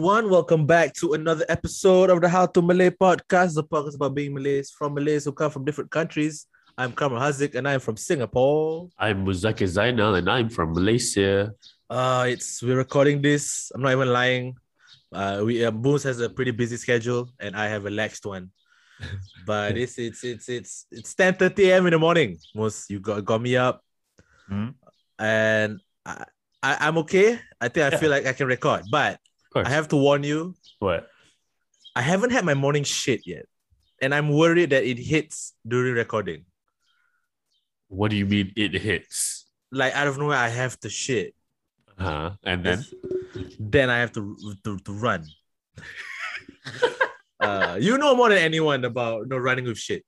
Everyone, welcome back to another episode of the How to Malay podcast, the podcast about being Malays from Malays who come from different countries. I'm Kamal Hazik and I'm from Singapore. I'm Muzakir Zainal and I'm from Malaysia. Uh it's we're recording this. I'm not even lying. Uh we uh, Moose has a pretty busy schedule and I have a laxed one. But it's it's it's it's it's 10 30 a.m. in the morning. Most you got got me up. Hmm? And I, I I'm okay. I think I feel like I can record, but Of course. I have to warn you, what? I haven't had my morning shit yet. And I'm worried that it hits during recording. What do you mean it hits? Like out of nowhere, I have to shit. Huh? And then Then I have to to, to run. uh, you know more than anyone about you know, running with shit.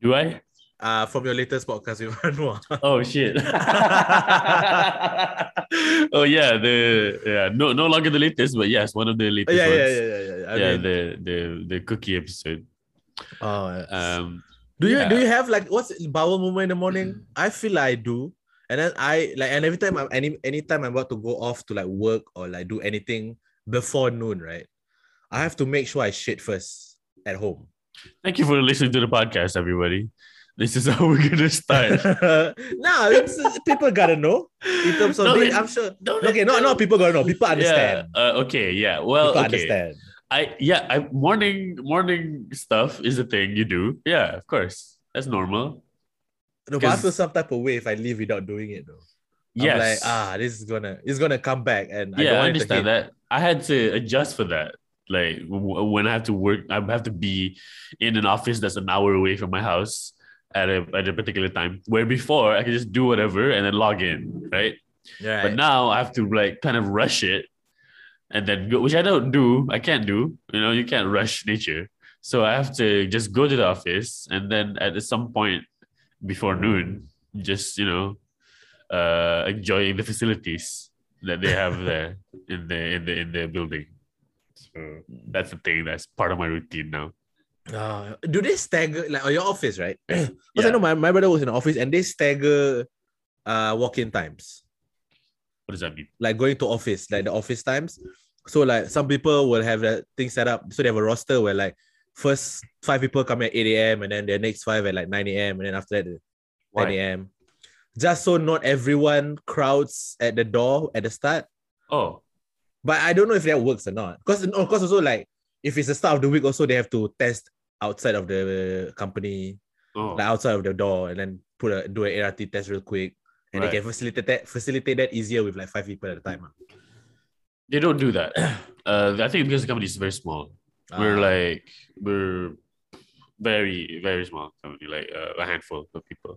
do I? Uh, from your latest podcast with Anwar. Oh shit. oh yeah, the yeah, no no longer the latest, but yes, one of the latest yeah, yeah, ones. yeah, yeah, yeah. I yeah, mean, the the the cookie episode. oh, Um do you do you have like what's bowel movement in the morning? I feel like I do. And then I like and every time I'm any anytime I'm about to go off to like work or like do anything before noon, right? I have to make sure I shit first at home. thank you for listening to the podcast, everybody. This is how we're gonna start. no, it's, people gotta know in terms of No, this, I'm sure. Okay, no, not people gotta know. People understand. Yeah. Uh, okay. Yeah. Well. people okay. understand. I yeah. I morning morning stuff is a thing you do. Yeah. Of course. That's normal. No, but I feel some type of way if I leave without doing it though. Yes. I'm like, ah, this is gonna it's gonna come back and I yeah, I want understand that. I had to adjust for that. Like w- when I have to work, I have to be in an office that's an hour away from my house at a at a particular time. Where before I could just do whatever and then log in, right? Yeah. But now I have to like kind of rush it, and then go, which I don't do. I can't do. You know, you can't rush nature. So I have to just go to the office, and then at some point before noon, just you know, uh, enjoying the facilities that they have there in the in the in the building. So that's the thing. That's part of my routine now. Uh, do they stagger like or your office, right? Because Yeah. I know my, my brother was in the office and they stagger uh walk-in times. What does that mean? Like going to office, like the office times. So like some people will have that thing set up. So they have a roster where like first five people come at 8 a.m. and then the next five at like 9 a.m. and then after that 10 a.m. Just so not everyone crowds at the door at the start. Oh, But I don't know if that works or not. Because of course also like if it's the start of the week, also they have to test outside of the company, oh, like outside of the door, and then put a do an ART test real quick. And they can facilitate that facilitate that easier with like five people at a time. ah. they don't do that. Uh, I think because the company is very small. we're Ah. like we're very very small company like uh, a handful of people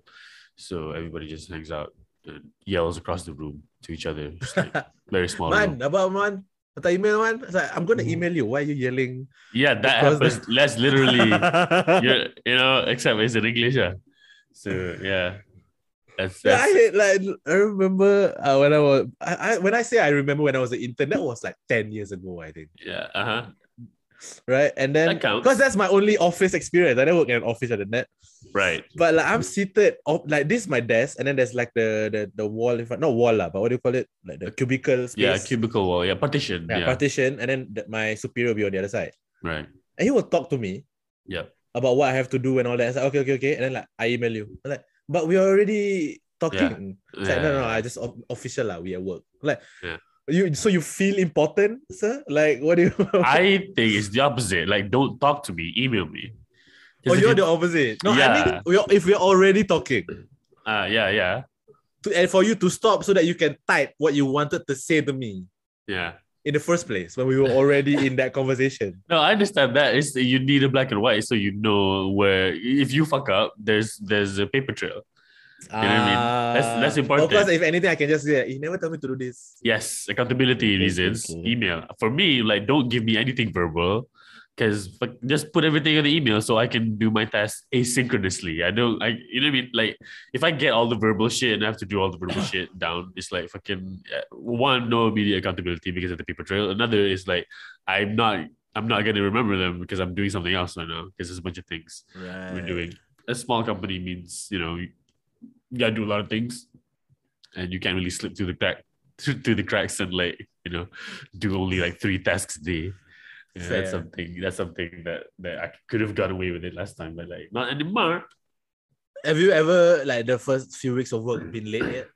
so everybody just hangs out and yells across the room to each other like very small man, about man. Atau email man. It's like, I'm gonna email you. Why are you yelling? yeah that Because happens that's literally you're, know except it's in english yeah. so yeah that's, I that's hate, like I remember uh, when I was I, I when I say I remember when I was an intern, that was like 10 years ago, I think. yeah uh-huh Right. And then That because that's my only office experience. I never worked in an office at the net. right But like I'm seated op- like this is my desk, and then there's like the the, the wall in front, not wall lah, but what do you call it? Like the cubicle space. yeah cubicle wall yeah partition Yeah, yeah, partition, and then the, my superior will be on the other side. right And he will talk to me yeah about what I have to do and all that. Like, okay, okay, okay. And then like I email you. I'm like, but we already talking. It's like, no, no, no, I just official lah. We at work. Like Yeah. You so you feel important, sir? Like what do you i think it's the opposite like don't talk to me email me Oh, you're you- the opposite. No, I mean we're, if we're already talking. uh, yeah yeah To, and for you to stop so that you can type what you wanted to say to me. yeah in the first place when we were already in that conversation. No, I understand that. It's you need a black and white so you know where if you fuck up, there's there's a paper trail. Know what I mean? That's- that's Ah, important. Of course, if anything, I can just say, you never tell me to do this. Yes, accountability Okay, reasons. okay. Email for me, like don't give me anything verbal, because just put everything in the email so I can do my task asynchronously. I don't, I you know what I mean. Like if I get all the verbal shit and I have to do all the verbal shit down, it's like fucking uh, one no immediate accountability because of the paper trail. Another is like I'm not. I'm not gonna remember them because I'm doing something else right now. Because there's a bunch of things Right. we're doing. A small company means you know you gotta do a lot of things, and you can't really slip through the crack through, the cracks and like you know do only like three tasks a day. Yeah, that's something. That's something that that I could have got away with it last time, but like not anymore. Have you ever, like, the first few weeks of work been late yet?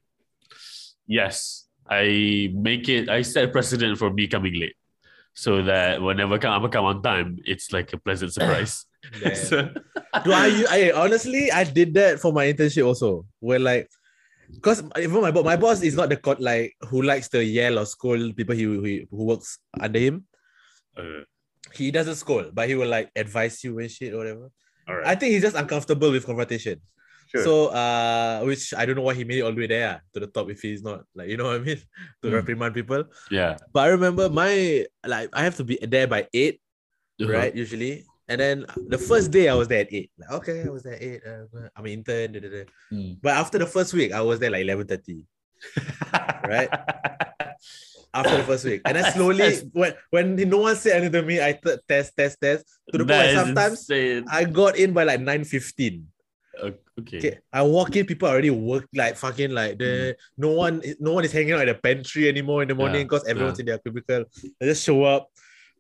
Yes, I make it. I set a precedent for me coming late, so that whenever I'm come on time, it's like a pleasant surprise. So, Do I, I honestly I did that for my internship also. Where like because even my boss, my boss is not the co- like who likes to yell or scold people he, he who works under him. uh, He doesn't scold, but he will like advise you and shit or whatever. all right. I think he's just uncomfortable with confrontation. Sure. So uh which I don't know why he made it all the way there ah, to the top if he's not like you know what I mean to Mm. reprimand people. yeah. But I remember my like I have to be there by 8 Uh-huh. right? Usually. And then the first day I was there at eight. Like, okay, I was there at eight. Uh, I'm an intern. da, da, da. Mm. But after the first week, I was there like 11:30. Right? After the first week. And then slowly, when, when no one said anything to me, I t- test, test, test. To the point That where is sometimes insane. I got in by like 9:15. O- okay. Okay. I walk in, people already work like fucking like the no one no one is hanging out at the pantry anymore in the morning Yeah, because everyone's in their cubicle. They just show up,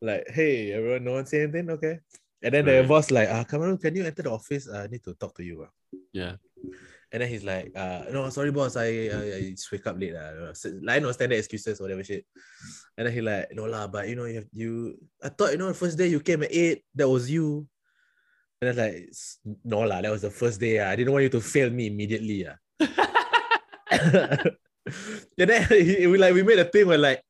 like, hey, everyone, no one say anything, okay. And then the Right. boss like, ah, Cameron, can you enter the office? I need to talk to you. ah." Yeah. And then he's like, uh, no, sorry, boss, I, I, I just wake up late. Uh. Like, no standard excuses or whatever shit. And then he like, no lah, but you know, you have, you, I thought, you know, the first day you came at eight, that was you. And I was like, no lah, that was the first day. ah. I didn't want you to fail me immediately. ah." and then he, we like we made a thing where like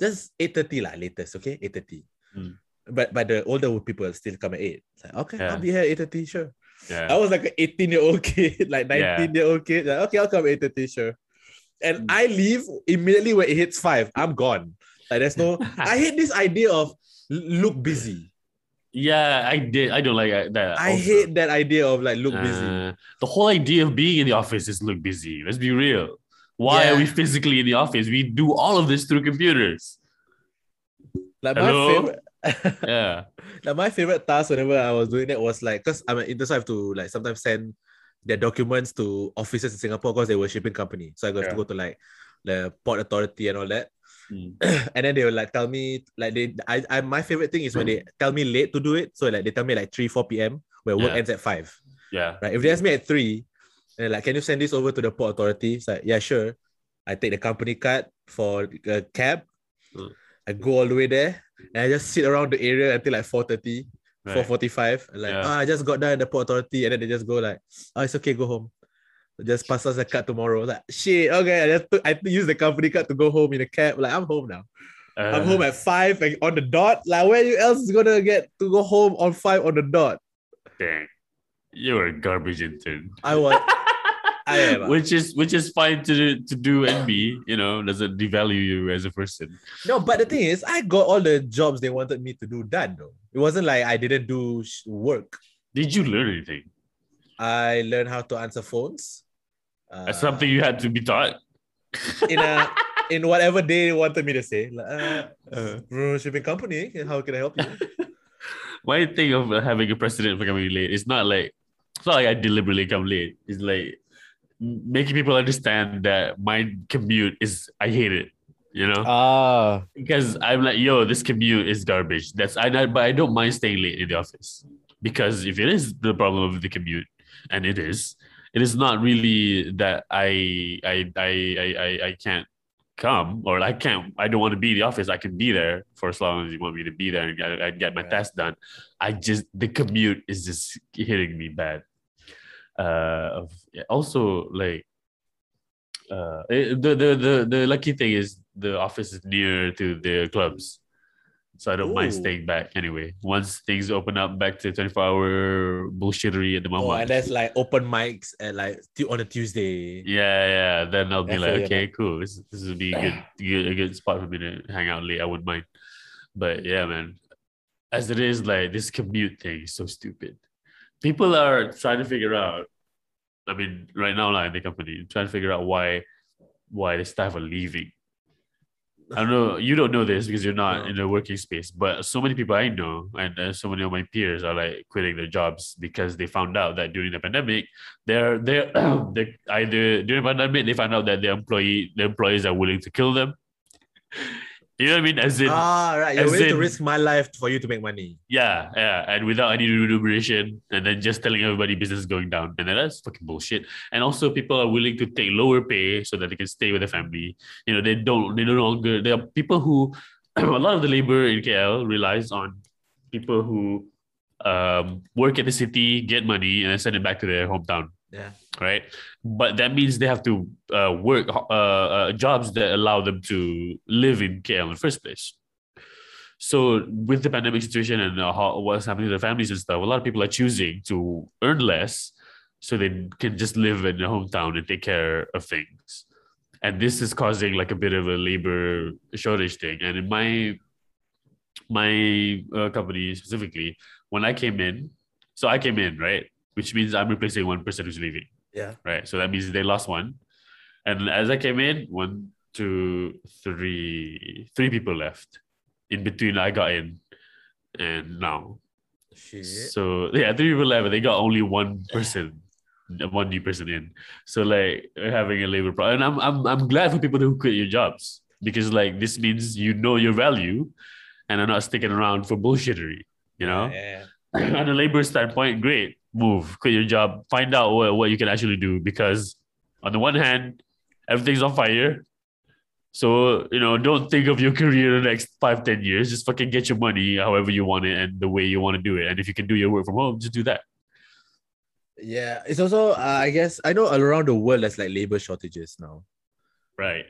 just 8.30 lah latest, okay? 8.30. Mm. But but the older people still come at 8. It's like, okay, Yeah. I'll be here at 8.30, sure. Yeah. I was like an 18 year old kid, like 19 Yeah. year old kid. Like, okay, I'll come at 8.30, sure. And Mm. I leave immediately when it hits 5. I'm gone. Like there's no I hate this idea of look busy. Yeah, I did. I don't like that. I also. hate that idea of like look busy. Uh, the whole idea of being in the office is look busy. Let's be real. Why are we physically in the office? We do all of this through computers. Like my Hello? favorite Yeah. now my favorite task whenever I was doing that was like because I'm an intern, so I have to like sometimes send their documents to offices in Singapore because they were a shipping company. So I got Yeah. to go to like the port authority and all that. Mm. and then they will like tell me like they I, I my favorite thing is when they tell me late to do it. So like they tell me like 3, 4 p.m. where work Yeah. ends at 5. Yeah. Right. If they ask me at 3, and like, can you send this over to the port authority? It's like, yeah, sure. I take the company card for a cab. Mm. I go all the way there and I just sit around the area until like 4:30. Right. 445 like Yeah. "Ah, I just got done at the port authority and then they just go like oh it's okay go home just pass us a card tomorrow like shit okay I just took, I use the company card to go home in a cab like I'm home now I'm Uh, home at five and on the dot like where you else is gonna get to go home on five on the dot Dang. You're a garbage intern. I was which is which is fine to do, to do and be, you know, doesn't devalue you as a person. no but the thing is I got all the jobs they wanted me to do done though it wasn't like I didn't do work Did you learn anything? I learned how to answer phones uh, That's something you had to be taught. in a in whatever they wanted me to say like, uh, Uh, shipping company. How can I help you? my thing of having a precedent for coming late is not like it's not like I deliberately come late. It's like making people understand that my commute is I hate it. You know, Ah, because I'm like, yo, this commute is garbage. That's I know, but I don't mind staying late in the office because if it is the problem of the commute, and it is, it is not really that I I I I I, I can't come or I can't I don't want to be in the office. I can be there for as long as you want me to be there and get, and get my Yeah. task done. I just the commute is just hitting me bad. Uh, of also like uh eh, the, the the the lucky thing is the office is near to the clubs So I don't mind staying back anyway. Once things open up back to 24 hour bullshittery at the moment Oh, and there's like open mics at like on a Tuesday. yeah, yeah. Then I'll be That's like, okay, cool. This, this would be a good, good, a good spot for me to hang out late. I wouldn't mind. But yeah, man. As it is, like this commute thing is so stupid. People are trying to figure out. I mean, right now, like in the company, trying to figure out why, why the staff are leaving. I don't know. You don't know this because you're not No. in the working space, but so many people I know and uh, so many of my peers are like quitting their jobs because they found out that during the pandemic, they're they're, they either during the pandemic they found out that the employee the employees are willing to kill them. You know what I mean? As in, Ah, right. You're willing to risk my life for you to make money. yeah, yeah, and without any remuneration, and then just telling everybody business is going down, and then that's fucking bullshit. And also, people are willing to take lower pay so that they can stay with their family. You know, they don't, they no longer. There are people who, a lot of the labor in KL relies on people who um, work at the city, get money, and then send it back to their hometown Yeah. right? But that means they have to uh, work uh, uh, jobs that allow them to live in KL in the first place. So with the pandemic situation and how, what's happening to their families and stuff, a lot of people are choosing to earn less so they can just live in their hometown and take care of things. And this is causing like a bit of a labor shortage thing. And in my my uh, company specifically, when I came in, so I came in right, which means I'm replacing one person who's leaving Yeah. right? So that means they lost one. And as I came in, one, two, three, three people left. In between, I got in, and now. Shit. So yeah, three people left, but they got only one person, one new person in. So like having a labor problem, and I'm I'm I'm glad for people who quit your jobs because like this means you know your value, and are not sticking around for bullshittery. You know Yeah. on a labor standpoint, great move, quit your job, find out what, what you can actually do. Because on the one hand, everything's on fire. So, you know, don't think of your career in the next five, ten years. Just fucking get your money however you want it and the way you want to do it. And if you can do your work from home, just do that. Yeah. It's also, uh, I guess, I know around the world there's like labor shortages now. Right.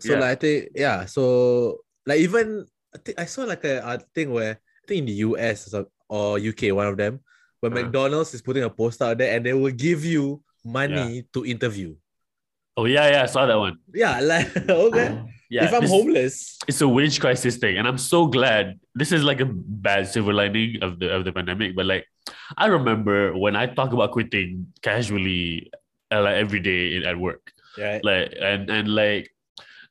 So Yeah. like I think yeah, so like even I think I saw like a, a thing where I think in the US or UK, one of them, where Uh-huh. McDonald's is putting a post out there and they will give you money to interview. Oh yeah, yeah, I saw that one. Yeah, like okay. Yeah. if I'm this- homeless, it's a wage crisis thing and i'm so glad this is like a bad silver lining of the of the pandemic but like i remember when i talk about quitting casually uh, like every day in, at work right? like and and like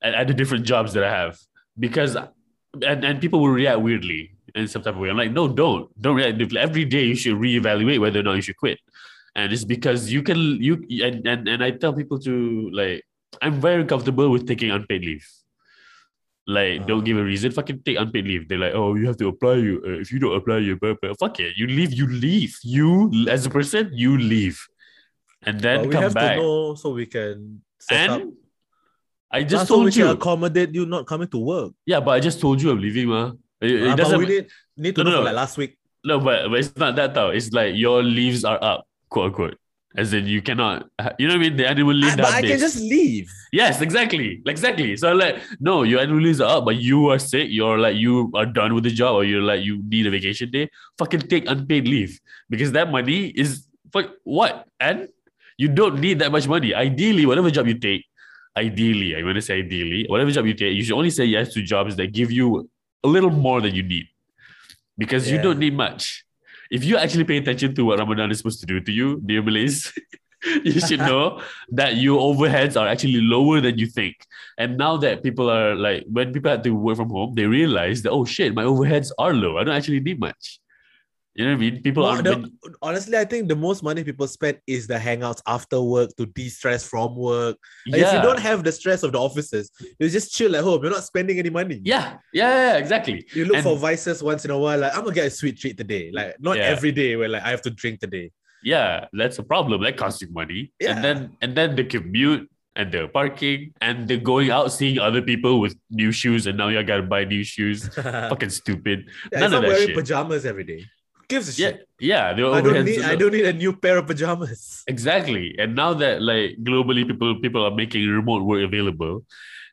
at, at the different jobs that i have because and, and people will react weirdly in some type of way i'm like no don't don't react every day you should reevaluate whether or not you should quit and it's because you can you and and, and i tell people to like i'm very comfortable with taking unpaid leave like, Uh. don't give a reason. Fucking take unpaid leave. They're like, oh, you have to apply. You uh, if you don't apply, you blah, blah. fuck it. You leave. You leave. You as a person, you leave, and then come have back. to know so we can set up. and I Ah, just so we told can you. accommodate you not coming to work. yeah, but I just told you I'm leaving, ma. It, it Ah, doesn't. we need, need to No, know no, for like last week. No, but, but it's not that though. It's like your leaves are up, quote unquote. As in, you cannot. You know what I mean? The annual leave. Ah, but I days. can just leave. Yes, exactly, exactly. So like, no, your annual leaves are up, but you are sick. You're like, you are done with the job, or you're like, you need a vacation day. Fucking take unpaid leave because that money is fuck what, and you don't need that much money. Ideally, whatever job you take, ideally, I'm gonna say ideally, whatever job you take, you should only say yes to jobs that give you a little more than you need, because you don't need much. If you actually pay attention to what Ramadan is supposed to do to you, dear Malays, you should know that your overheads are actually lower than you think. And now that people are like, when people have to work from home, they realize that, oh shit, my overheads are low. I don't actually need much. You know what I mean? People More- are. the- honestly, I think the most money people spend is the hangouts after work to de-stress from work. Like, If you don't have the stress of the offices, you just chill at home. You're not spending any money. yeah, yeah, yeah, exactly. You look And- for vices once in a while, like I'm gonna get a sweet treat today. Like not Yeah. every day where like I have to drink today. Yeah, that's a problem. That costs you money. Yeah. And then and then the commute and the parking and the going out seeing other people with new shoes and now you gotta buy new shoes. Fucking stupid. if None of that wearing shit. pajamas every day. Gives a Yeah, shit? yeah. The I don't need I don't need a new pair of pajamas. Exactly. And now that like globally people people are making remote work available,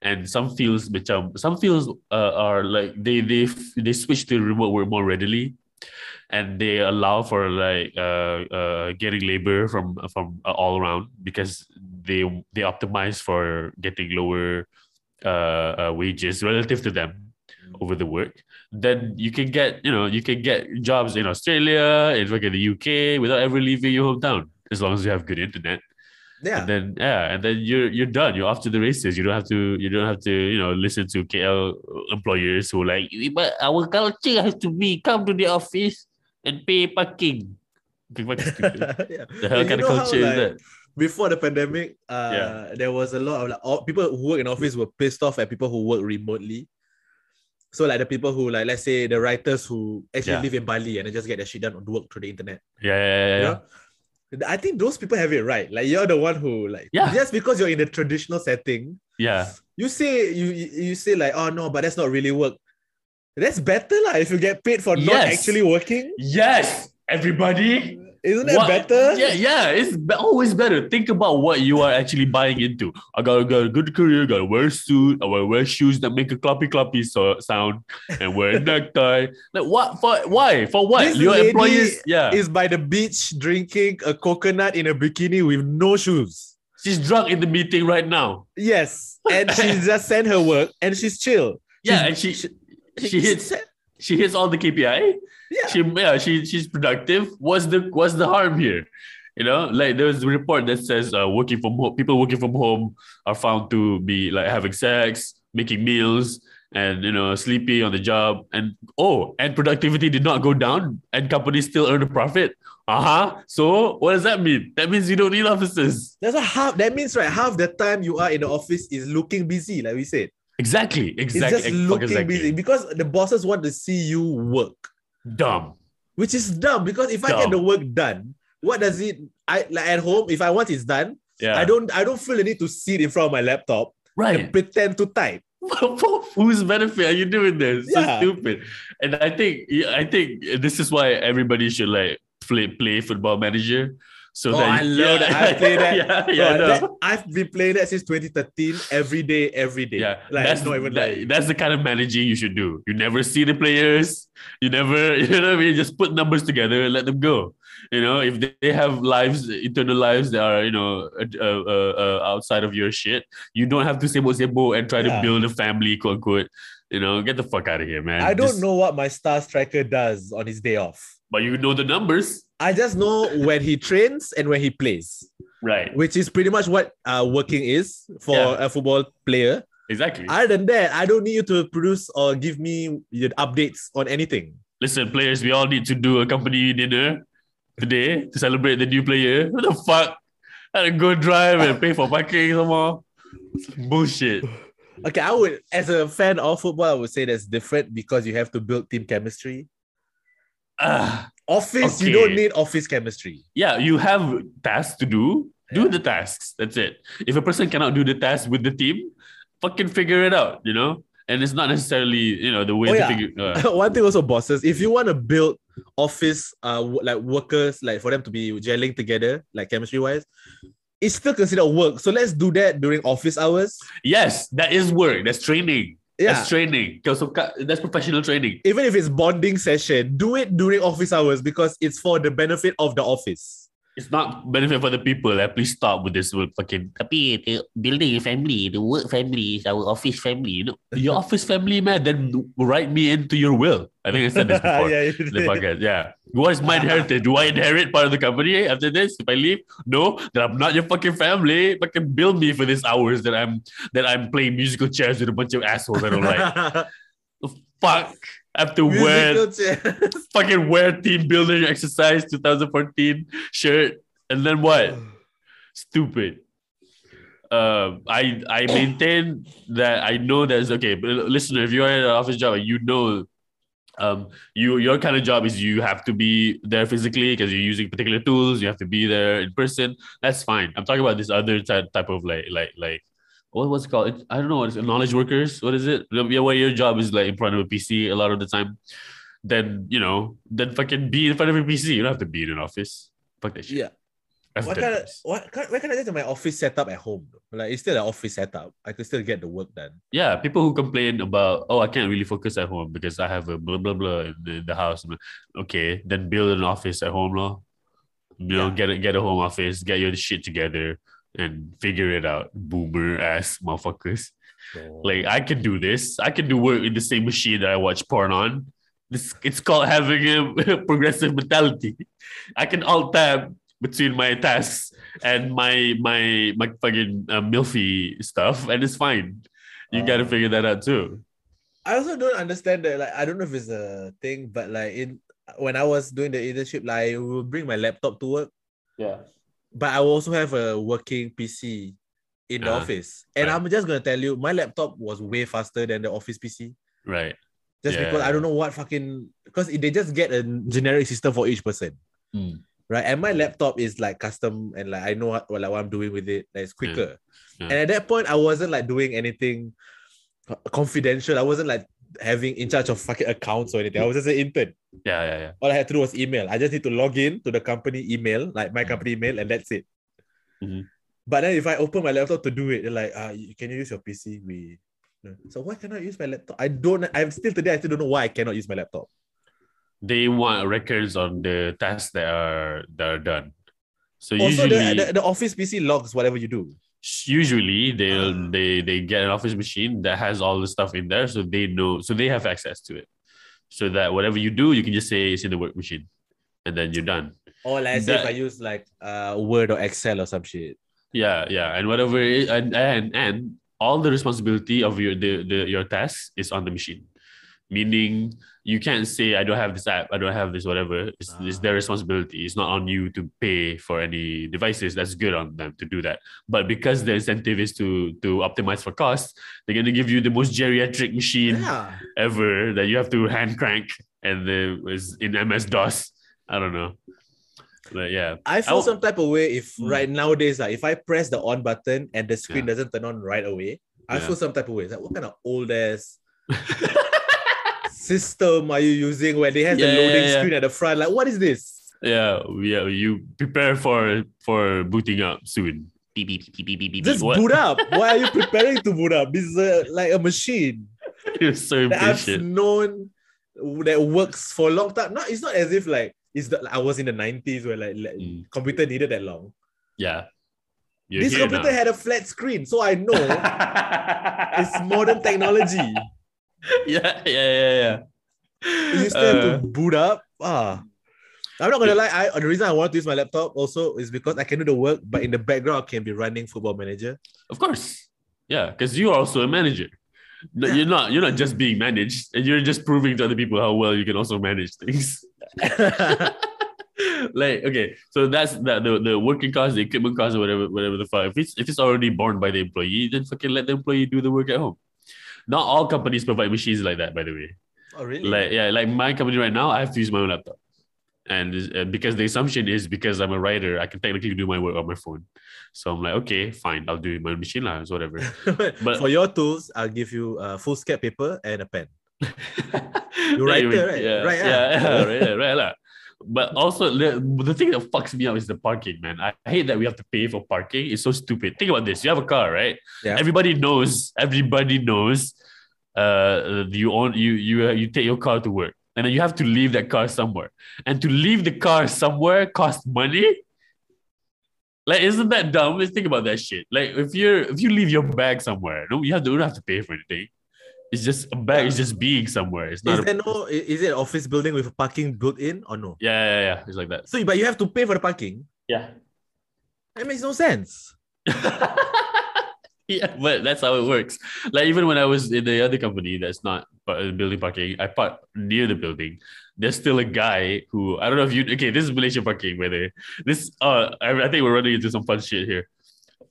and some fields macam some fields uh, are like they they they switch to remote work more readily and they allow for like uh, uh getting labor from from uh, all around because they they optimize for getting lower uh, uh wages relative to them over the work then you can get you know you can get jobs in australia in like in the uk without ever leaving your hometown as long as you have good internet Yeah. and then yeah, and then you're you're done. You're off to the races. You don't have to you don't have to you know listen to KL employers who are like, but our culture has to be come to the office and pay parking. Okay, fucking stupid. yeah. the hell kind of how, culture is like, that? Before the pandemic, uh, Yeah. there was a lot of like all, people who work in office were pissed off at people who work remotely. So like the people who like let's say the writers who actually Yeah. live in Bali and they just get their shit done on work through the internet. Yeah, yeah, yeah, You yeah. know? I think those people have it right. Like you're the one who like Yeah. just because you're in the traditional setting, yeah. you say you you say like oh no, but that's not really work. That's better lah if you get paid for not actually working. Yes, everybody. Isn't that What- better? Yeah, yeah. It's always better. Think about what you are actually buying into. I got, got a good career. Got to wear a suit. I will wear shoes that make a cloppy cloppy so, sound, and wear a necktie. Like what? For why? For what? This Your employees. Yeah. Is by the beach drinking a coconut in a bikini with no shoes. She's drunk in the meeting right now. Yes, and she just sent her work and she's chill. Yeah, She's- and she she hits she hits all the KPI. Yeah. She yeah, she she's productive. What's the what's the harm here? You know, like there was a report that says uh, working from home, people working from home are found to be like having sex, making meals, and you know, sleepy on the job. And oh, and productivity did not go down, and companies still earn a profit. Uh huh. So what does that mean? That means you don't need offices. That's what half that means, right? Half the time you are in the office is looking busy, like we said. Exactly. It's Exactly. just fuck looking exactly. busy because the bosses want to see you work, Dumb. which is dumb. Because if I get the work done, what does it? I like at home. If I want it's done, Yeah. I don't. I don't feel the need to sit in front of my laptop Right. and pretend to type. for whose benefit are you doing this? So stupid. And I think yeah, I think this is why everybody should like play play football manager. So Oh, that I love that. I play that. yeah, yeah, I know. that- I've been playing that since 2013, every day, every day. yeah. like that's not even that- lying. that's the kind of managing you should do. You never see the players. You never, you know what I mean? Just put numbers together and let them go. You know, if they, have lives, internal lives that are, you know, uh, uh, uh, outside of your shit, you don't have to sebo sebo and try Yeah. to build a family, quote unquote. You know, get the fuck out of here, man. I don't Just- know what my star striker does on his day off. But you know the numbers, I just know when he trains and when he plays, right? which is pretty much what uh, working is for Yeah. a football player. Exactly. Other than that, I don't need you to produce or give me your updates on anything. Listen, players, we all need to do a company dinner today to celebrate the new player. What the fuck? I had to go drive and pay for parking some more. Bullshit. Okay, I would, as a fan of football, I would say that's different because you have to build team chemistry. Ah, Office, you don't need office chemistry. yeah, you have tasks to do. Do the tasks. That's it. If a person cannot do the task with the team, fucking figure it out, you know? And it's not necessarily, you know, the way Oh, to yeah. figure uh, One thing also, bosses, if you want to build office, uh, like workers, like for them to be gelling together, like chemistry wise, it's still considered work. So let's do that during office hours. Yes, that is work. That's training. Yeah. That's training. So that's professional training. Even if it's bonding session, do it during office hours because it's for the benefit of the office. It's not benefit for the people. Eh? Please stop with this fucking Tapi the building family, the work family is our office family. You know? your office family, man. Then write me into your will. I think I said this before. yeah, The podcast, yeah. What is my inheritance? Do I inherit part of the company after this? If I leave, no, then I'm not your fucking family. Fucking bill me for these hours that I'm that I'm playing musical chairs with a bunch of assholes I don't like. Fuck. I have to wear fucking wear team building exercise 2014 shirt and then what? Stupid. Uh, I I maintain that I know there's okay, but listener, if you're in an office job, you know, um, you your kind of job is you have to be there physically because you're using particular tools. You have to be there in person. That's fine. I'm talking about this other type type of like like like what what's it called? It, I don't know what it's knowledge workers. What is it? Yeah, where your job is like in front of a PC a lot of the time. Then you know, then fucking be in front of a PC. You don't have to be in an office. Fuck that shit. yeah. I've Why done can't I, this. why can't, why can't I just have my office setup at home? Like it's still an office setup. I could still get the work done. Yeah, people who complain about, oh, I can't really focus at home because I have a blah blah blah in the, in the house. Okay, then build an office at home, law. You know, get a get a home office, get your shit together, and figure it out. Boomer ass motherfuckers. Like I can do this. I can do work in the same machine that I watch porn on. This it's called having a progressive mentality. I can alt tab between my tasks and my my my fucking uh, milfy stuff, and it's fine. You got to Oh. figure that out too. I also don't understand that. Like, I don't know if it's a thing, but like in when I was doing the internship, like I will bring my laptop to work, Yeah. But I also have a working PC in the Ah, office. And right. I'm just gonna tell you, my laptop was way faster than the office PC. Right. Just Yeah. because I don't know what fucking because they just get a generic system for each person. Mm. Right. And my laptop is like custom and like I know what, like, what I'm doing with it. Like, it's quicker. Yeah. And at that point, I wasn't like doing anything confidential. I wasn't like having in charge of fucking accounts or anything. I was just an intern. Yeah. Yeah. Yeah. All I had to do was email. I just need to log in to the company email, like my company email, and that's it. Mhm. But then if I open my laptop to do it, they're like, uh, can you use your PC? We no. so why cannot use my laptop? I don't I'm still today, I still don't know why I cannot use my laptop. They want records on the tasks that are that are done. So Also, usually, the, the, the office PC logs whatever you do. Usually they'll Ah. they they get an office machine that has all the stuff in there, so they know, so they have access to it, so that whatever you do, you can just say it's in the work machine, and then you're done. Or like say if I use like uh Word or Excel or some shit. Yeah, yeah, and whatever, it, and and and all the responsibility of your the, the your task is on the machine, meaning you can't say I don't have this app, I don't have this whatever. It's, it's their responsibility. It's not on you to pay for any devices. That's good on them to do that. But because the incentive is to to optimize for cost, they're gonna give you the most geriatric machine Yeah. ever that you have to hand crank, and the was in MS DOS. I don't know, but yeah, I feel some type of way if Mm. right nowadays, like if I press the on button and the screen Yeah. doesn't turn on right away, I Yeah. feel some type of way. It's like what kind of old ass system are you using where they have Yeah, the loading yeah. screen at the front? Like, what is this? yeah, yeah. You prepare for for booting up soon. Beep, beep, beep, beep, beep, beep, Just what? boot up. Why are you preparing to boot up? This is a, like a machine You're so that I've known that works for a long time. No, it's not as if like it's the, I was in the 90s where like, like Mm. computer needed that long. Yeah. You're this computer now. had a flat screen, so I know it's modern technology. yeah, yeah, yeah, yeah. You still have Uh, to boot up. Ah. I'm not gonna lie. I the reason I want to use my laptop also is because I can do the work, but in the background I can be running Football Manager. of course. Yeah, because you're also a manager. No. You're not. You're not just being managed, and you're just proving to other people how well you can also manage things. like okay, so that's that the, the working cost, the equipment cost, or whatever, whatever the fuck. If it's if it's already borne by the employee, then fucking let the employee do the work at home. Not all companies provide machines like that, by the way. oh really? Like yeah, like my company right now, I have to use my own laptop, and uh, because the assumption is because I'm a writer, I can technically do my work on my phone. So I'm like, okay, fine, I'll do it my machine so whatever. but- for your tools, I'll give you a foolscap paper and a pen. you writer, right? Yeah, Right, yeah, ah. yeah, right, yeah, right, lah. But also the, the thing that fucks me up is the parking, man. I hate that we have to pay for parking. It's so stupid. Think about this: you have a car, right? Yeah. Everybody knows. Everybody knows. Uh, you own you you uh, you take your car to work, and then you have to leave that car somewhere. And to leave the car somewhere costs money. Like, isn't that dumb? Let's think about that shit. Like, if you're if you leave your bag somewhere, no, you have to you don't have to pay for anything. It's just a bag is just being somewhere. It's not. Is a- there no? Is it an office building with parking built in or no? yeah, yeah, yeah. It's like that. So, but you have to pay for the parking. Yeah. That makes no sense. yeah, but that's how it works. Like even when I was in the other company that's not building parking, I parked near the building. There's still a guy who I don't know if you okay. This is Malaysia parking, the. This uh, I, I think we're running into some fun shit here.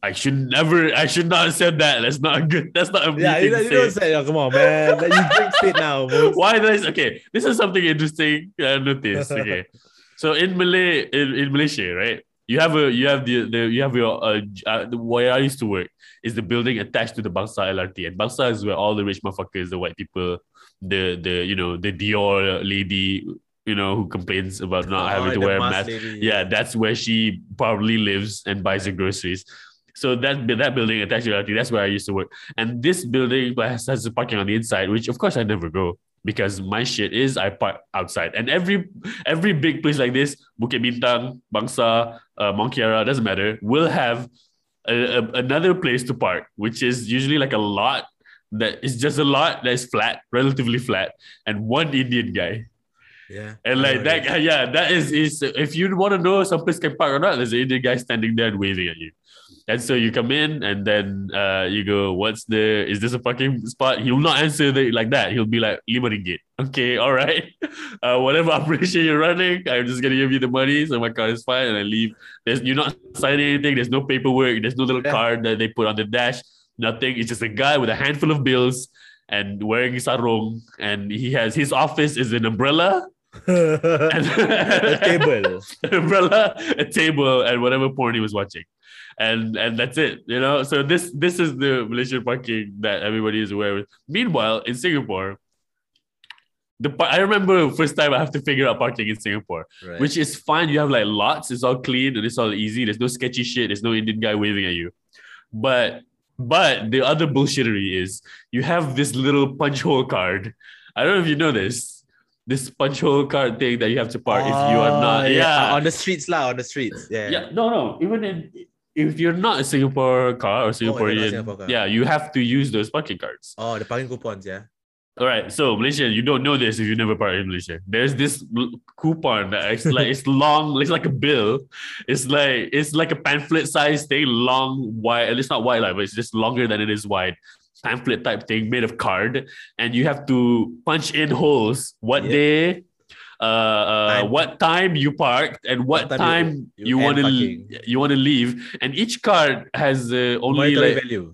I should never. I should not have said that. That's not good. That's not a Yeah, you, know- to you don't say. oh, come on, man. Like, you jinxed it now. Why did I? s- Okay, this is something interesting. I noticed. Okay, so in Malay, in, in Malaysia, right? You have a you have the, the you have your uh, uh the, where I used to work is the building attached to the Bangsar LRT, and Bangsar is where all the rich motherfuckers, the white people, the the you know the Dior lady you know, who complains about not having to Oh, wear a mask mask. lady. Yeah, that's where she probably lives and buys her groceries. So that that building attached to reality, that's where I used to work. And this building has, has a parking on the inside, which of course I never go because my shit is I park outside. And every every big place like this, Bukit Bintang, Bangsar, uh, Mont Kiara, doesn't matter, will have a, a- another place to park, which is usually like a lot that is just a lot that is flat, relatively flat, and one Indian guy. Yeah. And like that, yeah, that is is if you want to know some place can park or not, there's an Indian guy standing there and waving at you. And so you come in and then uh, you go, what's the, is this a parking spot? He'll not answer the, like that. He'll be like, lima ringgit. Okay, all right. Uh, whatever operation you're running, I'm just going to give you the money. So my car is fine and I leave. There's, you're not signing anything. There's no paperwork. There's no little Yeah. card that they put on the dash. Nothing. It's just a guy with a handful of bills and wearing sarong. And he has, his office is an umbrella a table. an umbrella, a table, and whatever porn he was watching. And and that's it, you know. So this this is the Malaysian parking that everybody is aware of. Meanwhile, in Singapore, the par- I remember first time I have to figure out parking in Singapore, Right. which is fine. You have like lots, it's all clean and it's all easy. There's no sketchy shit. There's no Indian guy waving at you. But but the other bullshittery is you have this little punch hole card. I don't know if you know this. This punch hole card thing that you have to park if you are Oh, not. Ah, yeah. on the streets lah, on the streets. Yeah. Yeah, no, no. Even in if you're not a Singapore car or oh, Singaporean, Singapore car. yeah, you have to use those parking cards. Oh, the parking coupons, yeah. All right, so Malaysian, you don't know this if you never parked in Malaysia. There's this coupon that it's like it's long, it's like a bill. It's like it's like a pamphlet size thing, long, wide. At least not wide, like, but it's just longer than it is wide. Pamphlet type thing made of card, and you have to punch in holes. What Yeah. day? Uh, uh, what time you parked and what, What time time, you- you, you want to you want to leave, and each card has uh, only Monetary like value.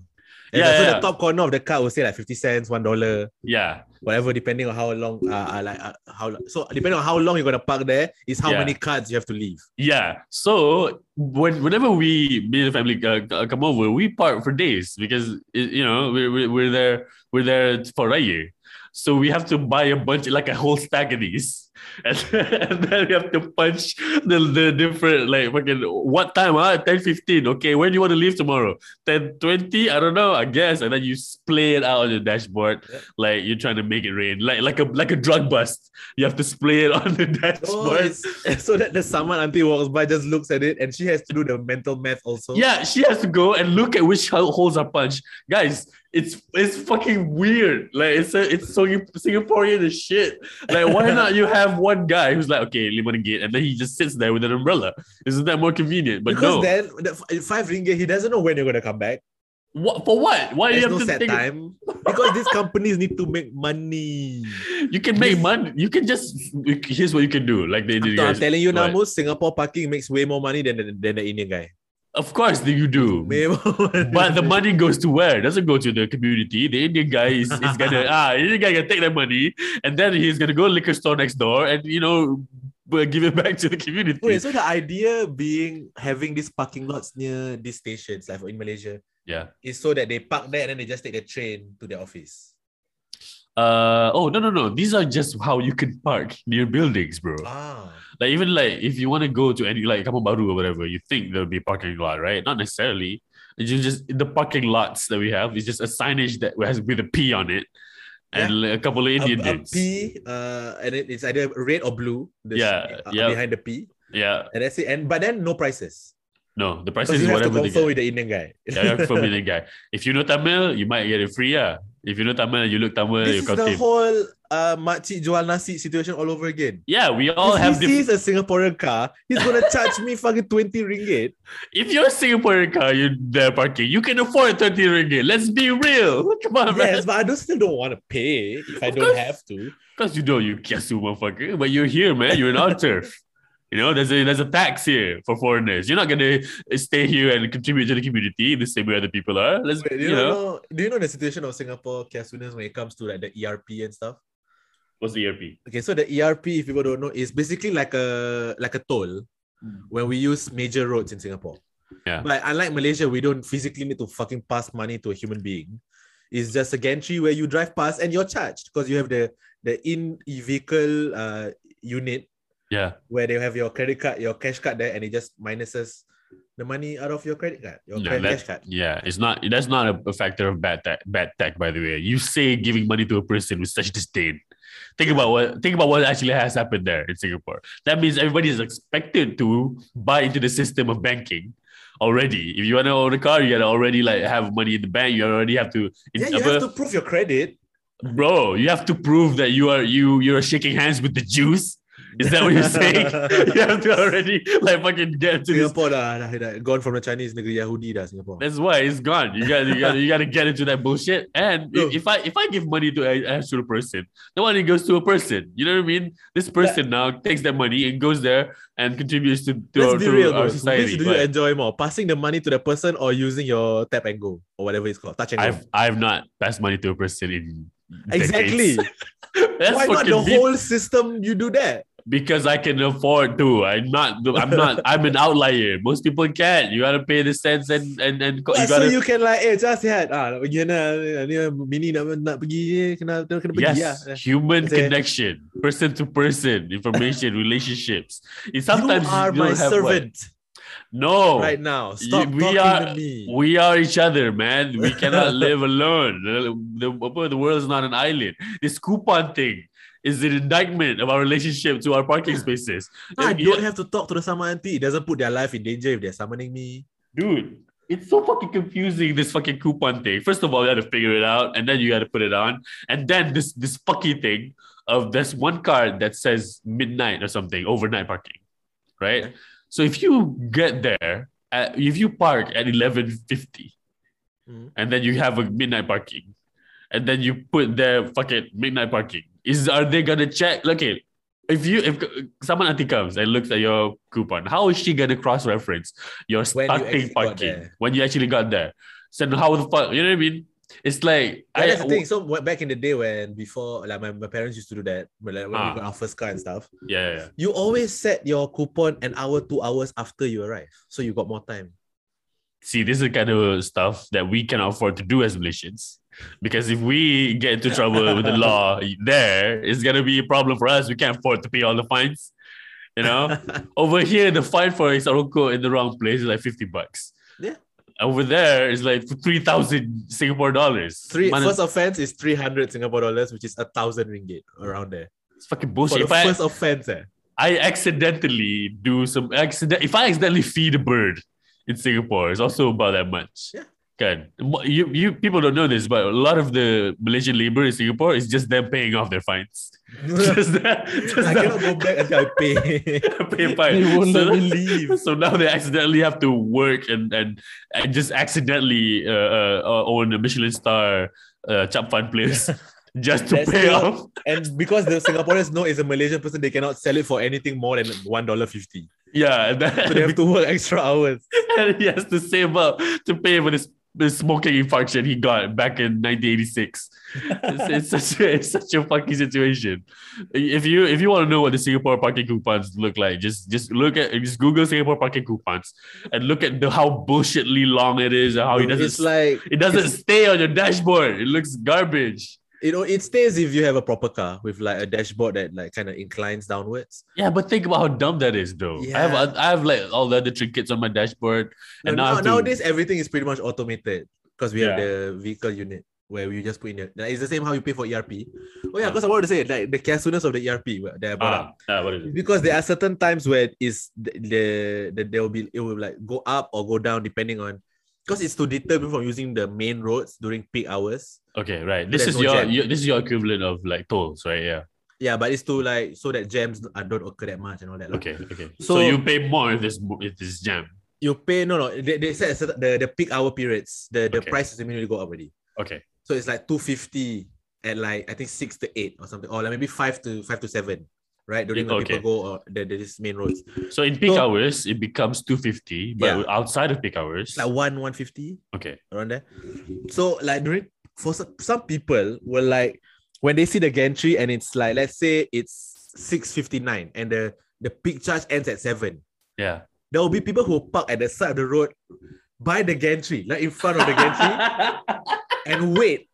And Yeah, so yeah. the top corner of the card will say like 50 cents, one dollar, yeah, whatever, depending on how long uh, uh like uh, how so depending on how long you're gonna park there, is how Yeah. many cards you have to leave. Yeah. So when whenever we me and the family uh, come over, we park for days because you know we're we're there we're there for a year. So we have to buy a bunch like a whole stack of these. And, and then you have to punch the, the different like fucking what time ah? 10 15 okay when do you want to leave tomorrow? 10 20 I don't know I guess. And then you splay it out on your dashboard Yeah. like you're trying to make it rain. Like like a like a drug bust. You have to splay it on the Oh, dashboard it's, so that the someone auntie walks by just looks at it and she has to do the mental math also. Yeah, she has to go and look at which ho- holes are punched. Guys, it's it's fucking weird. Like it's a, it's so Singaporean as shit. Like why not you have one guy who's like, okay, lima ringgit, and then he just sits there with an umbrella. Isn't that more convenient? But because no. then the five ringgit, he doesn't know when you're gonna come back. what, for what? Why do There's you have no to set think time. Because these companies need to make money. you can make This- money? You can just here's what you can do. Like they So I'm guys. telling you now, most Singapore parking makes way more money than the, than the Indian guy. Of course you do. Way more money. But the money goes to where? It doesn't go to the community. The Indian guy is, is gonna ah, Indian guy gonna take that money and then he's gonna go liquor store next door and you know give it back to the community. Wait, so the idea being having these parking lots near these stations, like in Malaysia, yeah. is so that they park there and then they just take the train to their office. Uh oh no no no. These are just how you can park near buildings, bro. Ah, Like even like if you want to go to any like Kampung Baru or whatever, you think there'll be a parking lot, right? Not necessarily. It's just the parking lots that we have is just a signage that has with a P on it, and like, a couple of Indian a names. P, uh, and it, it's either red or blue. Yeah, uh, yeah. behind the P, Yeah, and that's it. And but then no prices. no, the prices you is have to whatever they confirm with the Indian guy. Yeah, you have to confirm with guy. If you know Tamil, you might get it free. Yeah. If you know Tamil, you look Tamil, this you is the whole uh, makcik jual nasi situation all over again. Yeah, we all if have he different. sees a Singaporean car, he's gonna charge me fucking 20 ringgit. If you're a Singaporean car, you're there parking. You can afford 30 ringgit. Let's be real. Come on, man. Yes, but I don't still don't want to pay if I Of don't course. have to. Because you know you kiasu motherfucker, but you're here, man. You're in our turf. You know, there's a there's a tax here for foreigners. You're not gonna stay here and contribute to the community the same way other people are. Let's Wait, do you you know, know? Do you know the situation of Singapore Kiasuness when it comes to like the ERP and stuff? what's the ERP? Okay, so the ERP, if people don't know, is basically like a like a toll when we use major roads in Singapore. Yeah. But unlike Malaysia, we don't physically need to fucking pass money to a human being. It's just a gantry where you drive past and you're charged because you have the the in vehicle uh unit Yeah. where they have your credit card, your cash card there, and it just minuses the money out of your credit card, your that- cash card. Yeah, it's not. That's not a, a factor of bad tech. Bad tech, by the way. You say giving money to a person with such disdain. Think about what. Think about what actually has happened there in Singapore. That means everybody is expected to buy into the system of banking already. If you want to own a car, you gotta already like have money in the bank. You already have to. Yeah, you have to prove your credit. bro. You have to prove that you are you you're shaking hands with the Jews. Is that what you're saying? you have to already like fucking get to this Singapore dah, dah, dah gone from the Chinese negeri Yahudi dah Singapore. That's why it's gone. You got you got you got to get into that bullshit. And No. if, if I if I give money to an actual person, the money goes to a person. You know what I mean? This person now takes that money and goes there and contributes to, to, our, Let's to real, our society. Which do you enjoy more? Passing the money to the person or using your tap and go or whatever it's called, touch and. I've I've not passed money to a person in exactly. Why not the deep. whole system? You do that. Because I can afford to. I'm not. I'm not. I'm an outlier. Most people can't. You gotta pay the cents and and and you so gotta. you can like, eh, just sihat. Ah, nak pergi mana? Ni mini nak nak pergi ni, kena kena pergi Yes, human connection, person to person, information, relationships. It You are you my don't have what- servant No, right now. Stop we talking are- to me. we are each other, man. We cannot live alone. The, the, the world is not an island. This coupon thing is an indictment of our relationship to our parking spaces. I You- don't have to talk to the summon auntie. It doesn't put their life in danger if they're summoning me. dude. It's so fucking confusing. This fucking coupon thing. First of all, you got to figure it out, and then you got to put it on, and then this this fucking thing of this one card that says midnight or something, overnight parking, right? Okay. So if you get there, at, if you park at eleven fifty, Mhm. and then you have a midnight parking, and then you put there fucking midnight parking, is are they gonna check? Look okay, if you if someone auntie comes and looks at your coupon, how is she gonna cross reference your you starting actually parking when you actually got there? So how the fuck you know what I mean? It's like Yeah, I, that's the thing. So back in the day when before like my, my parents used to do that, when, like, when Ah. we got our first car and stuff, yeah, yeah, yeah. you always set your coupon an hour, two hours after you arrive. So you got more time. See, this is the kind of stuff that we can afford to do as Malaysians. Because if we get into trouble with the law there, it's gonna be a problem for us. We can't afford to pay all the fines. You know? Over here, the fine for Isaroko in the wrong place is like 50 bucks. Yeah. Over there, it's like 3,000 Singapore dollars. Three Man, first offense is 300 Singapore dollars, which is a thousand ringgit around there. it's fucking For bullshit. the If I, first offense, eh. I accidentally do some accident, if I accidentally feed a bird in Singapore, it's also about that much. Yeah. Kan? You, you people don't know this, but a lot of the Malaysian labor in Singapore is just them paying off their fines. just that, just I that- cannot go back until I pay. pay fine. They won't so, let me leave. so now they accidentally have to work and and, and just accidentally uh, uh, own a Michelin star uh, chap fun place just to That's pay still- off. and because the Singaporeans know it's a Malaysian person, they cannot sell it for anything more than one dollar fifty. Yeah, and then, So they have to work extra hours. and he has to save up to pay for this, this smoking infarction he got back in 1986. it's, it's such a it's such a fucking situation. If you if you want to know what the Singapore parking coupons look like, just just look at just Google Singapore parking coupons and look at the how bullshitly long it is and how it doesn't it's like it doesn't stay on your dashboard. It looks garbage. You know, it stays if you have a proper car with like a dashboard that like kind of inclines downwards. Yeah, but think about how dumb that is, though. yeah. I have Yeah. I have like all the other trinkets on my dashboard, No, and now I now, to- nowadays everything is pretty much automated because we have the vehicle unit where you just put in your, like, it's the same how you pay for ERP. Oh yeah, Ah. because I wanted to say like the carefulness of the ERP where- that I brought up. ah, ah, what is it? Because there are certain times where is the, the, the there will be it will like go up or go down depending on because it's to deter people from using the main roads during peak hours. Okay, right. This There's is no your, your this is your equivalent of like tolls, right? Yeah. Yeah, but it's to like so that jams don't occur that much and all that. lah. Okay, okay. So, So- you pay more if this if this jam. You pay no no they, they said certain- the, the peak hour periods, the, the Okay. price immediately go up already. Okay. So it's like 250 at like I think six to eight or something, or like maybe five to five to seven, right? During when Okay. people go or the, main roads. So in peak So- hours it becomes two fifty, but Yeah. outside of peak hours, like one 150 okay. around there. So like during for some, some people will like when they see the gantry and it's like let's say it's 659 and the the peak charge ends at seven. Yeah. There will be people who park at the side of the road by the gantry, like in front of the gantry, and wait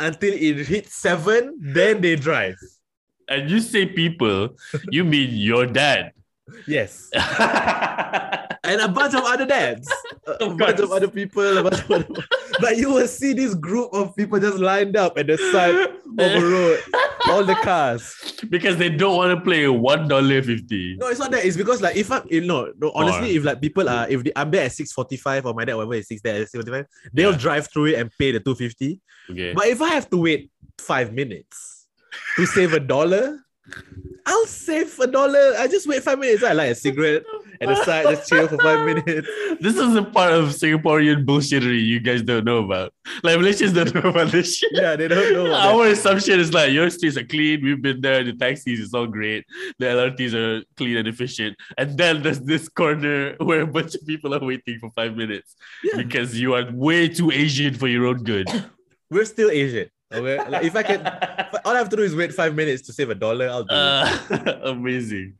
until it hits seven, then they drive. And you say people, you mean your dad. Yes. and a bunch of other dads, a, a Of bunch of other people, a bunch of other, but you will see this group of people just lined up at the side of the road, all the cars. because they don't want to play one dollar fifty. No, it's not that. It's because like if I, you know, no, honestly, Or- if like people are, if they, I'm there at six forty five or my dad whatever is six there at six forty five, they'll Yeah. drive through it and pay the two fifty. Okay. But if I have to wait five minutes to save a dollar, I'll save a dollar. I just wait five minutes. I like a cigarette at the side, just chill for five minutes. This is a part of Singaporean bullshittery you guys don't know about. Like Malaysians don't know about this shit. Yeah, they don't know. about that. Our assumption is like your streets are clean. We've been there. The taxis is all great. The LRTs are clean and efficient. And then there's this corner where a bunch of people are waiting for five minutes Yeah. because you are way too Asian for your own good. We're still Asian. Okay, like if I can, all I have to do is wait five minutes to save a dollar. I'll do it. Uh, amazing.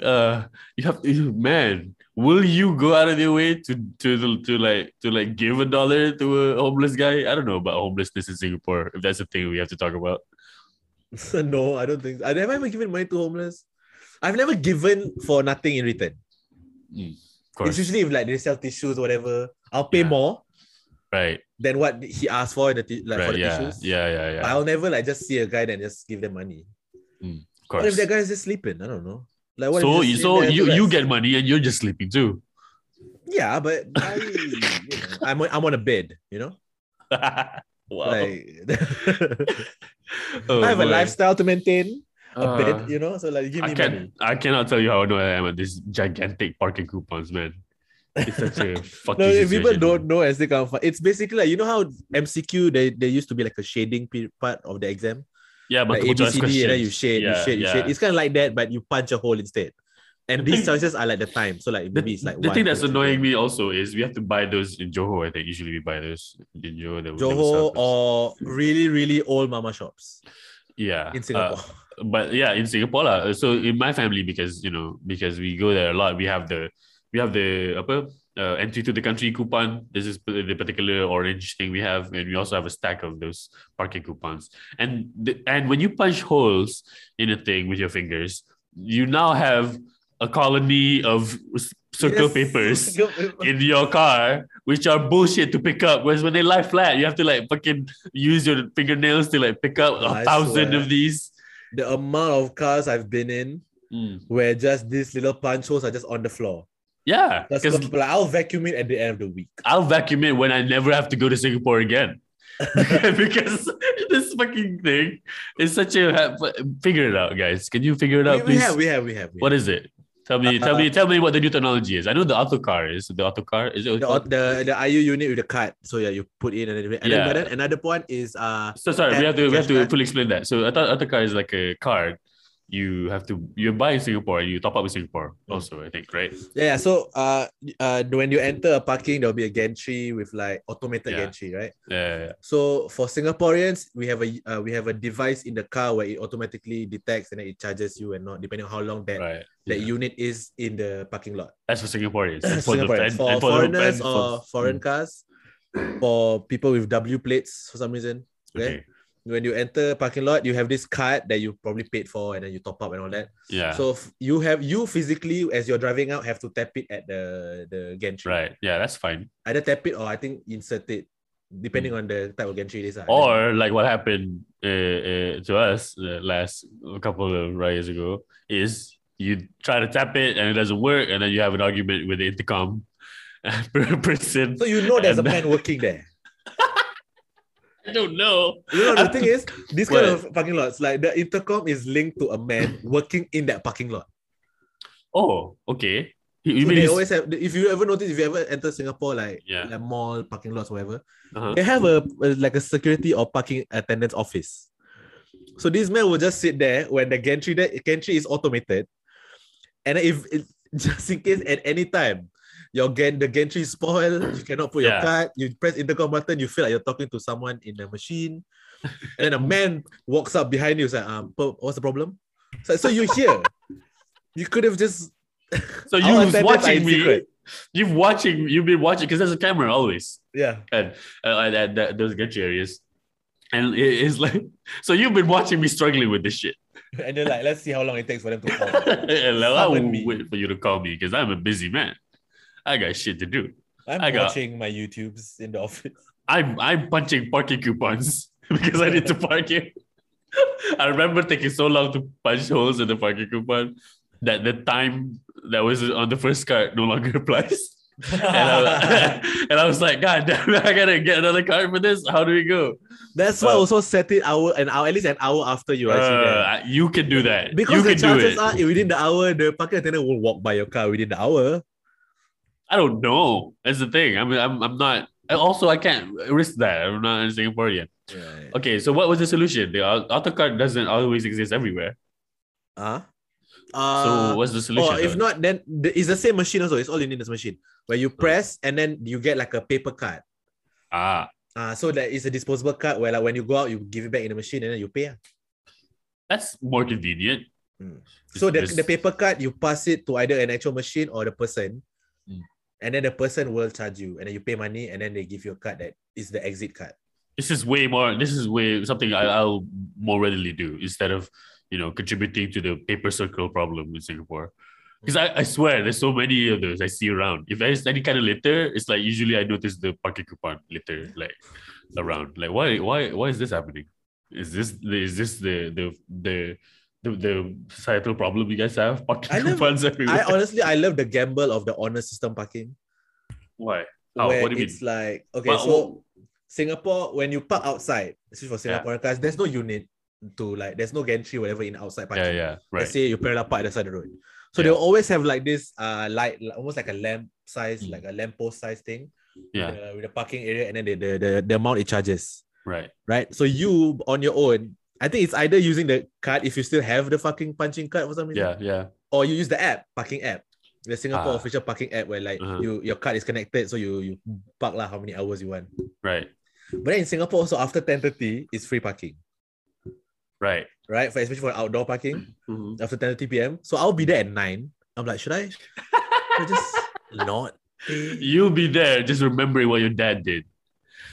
Uh, you have to, man. Will you go out of your way to to to like to like give a dollar to a homeless guy? I don't know about homelessness in Singapore. If that's a thing we have to talk about. no, I don't think. I never ever given money to homeless. I've never given for nothing in return. Of course, It's usually if like they sell tissues or whatever, I'll pay Yeah. more right, than what he asked for in the ti- like for the yeah, tissues. yeah, yeah, yeah. I'll never like just see a guy and just give them money. Of course. What if that guy's just sleeping? I don't know. Like what? So so you you get money and you're just sleeping too. yeah, but I, you know, I'm on, I'm on a bed. You know, wow. like Oh, I have a boy. lifestyle to maintain. A Uh, bed, you know. So like, give me I can money. I cannot tell you how annoyed I am at this gigantic parking coupons, man. It's such a fucking No, if people don't know as they come, it's basically like you know how MCQ they there used to be like a shading part of the exam, Yeah, but like ABCD, and then you shade, you shade, you yeah. shade. It's kind of like that, but you punch a hole instead. And these choices are like the time, so like The, maybe it's like the one, thing that's three, annoying four. me also is we have to buy those in Johor. I think usually we buy those in Johor. They, they will Johor or really really old mama shops yeah in uh, Singapore. but yeah, in Singapore lah. So in my family, because you know, because we go there a lot, we have the we have the apa uh, entry to the country coupon. This is the particular orange thing we have, and we also have a stack of those parking coupons. And the, and when you punch holes in a thing with your fingers, you now have a colony of circle Yes. papers in your car, which are bullshit to pick up. Whereas when they lie flat, you have to like fucking use your fingernails to like pick up a I thousand swear. of these. the amount of cars I've been in Mm. where just these little punch holes are just on the floor. Yeah, because like I'll vacuum it at the end of the week. I'll vacuum it when I never have to go to Singapore again. because this fucking thing is such a figure it out, guys. Can you figure it out, we, we please? have, we have, we have. We What have. is it? Tell me, tell me, tell me what the new technology is. I know the auto car is the auto car. Is it? the, the the IU unit with the card. So yeah, you put in and then, and Yeah. then but then another point is uh So sorry, we have to we have to fully explain that. So I thought auto car is like a card. You have to you buy in Singapore and you top up in Singapore Mm. also. I think right. yeah, yeah. So uh uh when you enter a parking, there'll be a gantry with like automated Yeah. gantry, right? Yeah, So for Singaporeans, we have a uh, we have a device in the car where it automatically detects and then it charges you and not depending on how long that right. that Yeah. unit is in the parking lot. That's for Singaporeans. And for the- Singaporeans. and- for and for the- foreigners and for- or foreign cars, for people with W plates for some reason. Okay? Okay. When you enter parking lot, you have this card that you probably paid for and then you top up and all that. Yeah. So you have you physically as you're driving out have to tap it at the the gantry. right. Yeah, that's fine. Either tap it or I think insert it, depending on the type of gantry it is. ah. Or like what happened uh, uh, to us uh, last a couple of years ago is you try to tap it and it doesn't work, and then you have an argument with the intercom person. so you know there's a man working there. I don't know. You know the thing is, this kind What? of parking lots, like the intercom is linked to a man working in that parking lot. Oh, okay. You, So mean they always have. If you ever notice, if you ever enter Singapore, like Yeah. like mall parking lots, whatever, uh-huh. they have a, a- like a security or parking attendance office. So this man will just sit there when the gantry the gantry is automated, and if it, just in case at any time your gan the gantry is spoiled, you cannot put your Yeah. card. You press intercom button, you feel like you're talking to someone in the machine, and then a man walks up behind you. Is like, um, what's the problem? So, so you hear. You could have just So you was watching me. secret. You've watching. You've been watching because there's a camera always yeah. and uh, at, at, at those gantry areas, and it is like so you've been watching me struggling with this shit. and then like, let's see how long it takes for them to call. And I will Summon me. wait for you to call me because I'm a busy man. I got shit to do. I'm I got- watching my YouTubes in the office. I'm I'm punching parking coupons because I need to park it. I remember taking so long to punch holes in the parking coupon that the time that was on the first card no longer applies. And I, and I was like, God damn it, I gotta get another card for this. How do we go? That's why I also set it hour an hour at least an hour after you actually. Uh, you can do that. Because you the can do chances it. are within the hour, the parking attendant will walk by your car within the hour. I don't know. That's the thing. I mean, I'm I'm not. Also, I can't risk that. I'm not in Singapore yet. Right. Okay, so what was the solution? The au- auto card doesn't always exist everywhere. Uh, So what's the solution? or if not, then the, it's the same machine also. It's all you need is machine where you press and then you get like a paper card. ah, Uh, so that is a disposable card where like when you go out, you give it back in the machine and then you pay. ah. that's more convenient. So the, the paper card, you pass it to either an actual machine or the person. And then the person will charge you, and then you pay money, and then they give you a card that is the exit card. this is way more. This is way something I, I'll more readily do instead of you know contributing to the paper circle problem in Singapore. Because I, I swear there's so many of those I see around. If there's any kind of litter, it's like usually I notice the parking coupon litter like around. Like why why why is this happening? Is this is this the the the the, the societal problem you guys have? Parking I never- coupons everywhere. I honestly, I love the gamble of the honor system parking. why? How? where What do you it's mean? like okay, Well, so Singapore, when you park outside, especially for Yeah. Singaporean cars, there's no unit to like, there's no gantry, whatever in outside parking. yeah, yeah, right. Let's say you parallel park at the side of the road. So Yeah. they'll always have like this uh light, almost like a lamp size, Mm. like a lamp post size thing. Yeah, with the, with the parking area and then the, the, the, the amount it charges. right. Right. So you on your own, I think it's either using the card if you still have the fucking punching card for some reason. Yeah, yeah. Or you use the app, parking app. The Singapore Ah. official parking app where like Uh-huh. you your card is connected, so you you park lah how many hours you want. Right, But then in Singapore also after 10:30 it's free parking, right. right? For especially for outdoor parking Mhm. after 10:30 p.m. So I'll be there at nine. I'm like, should I, should I just not? You'll be there just remembering what your dad did.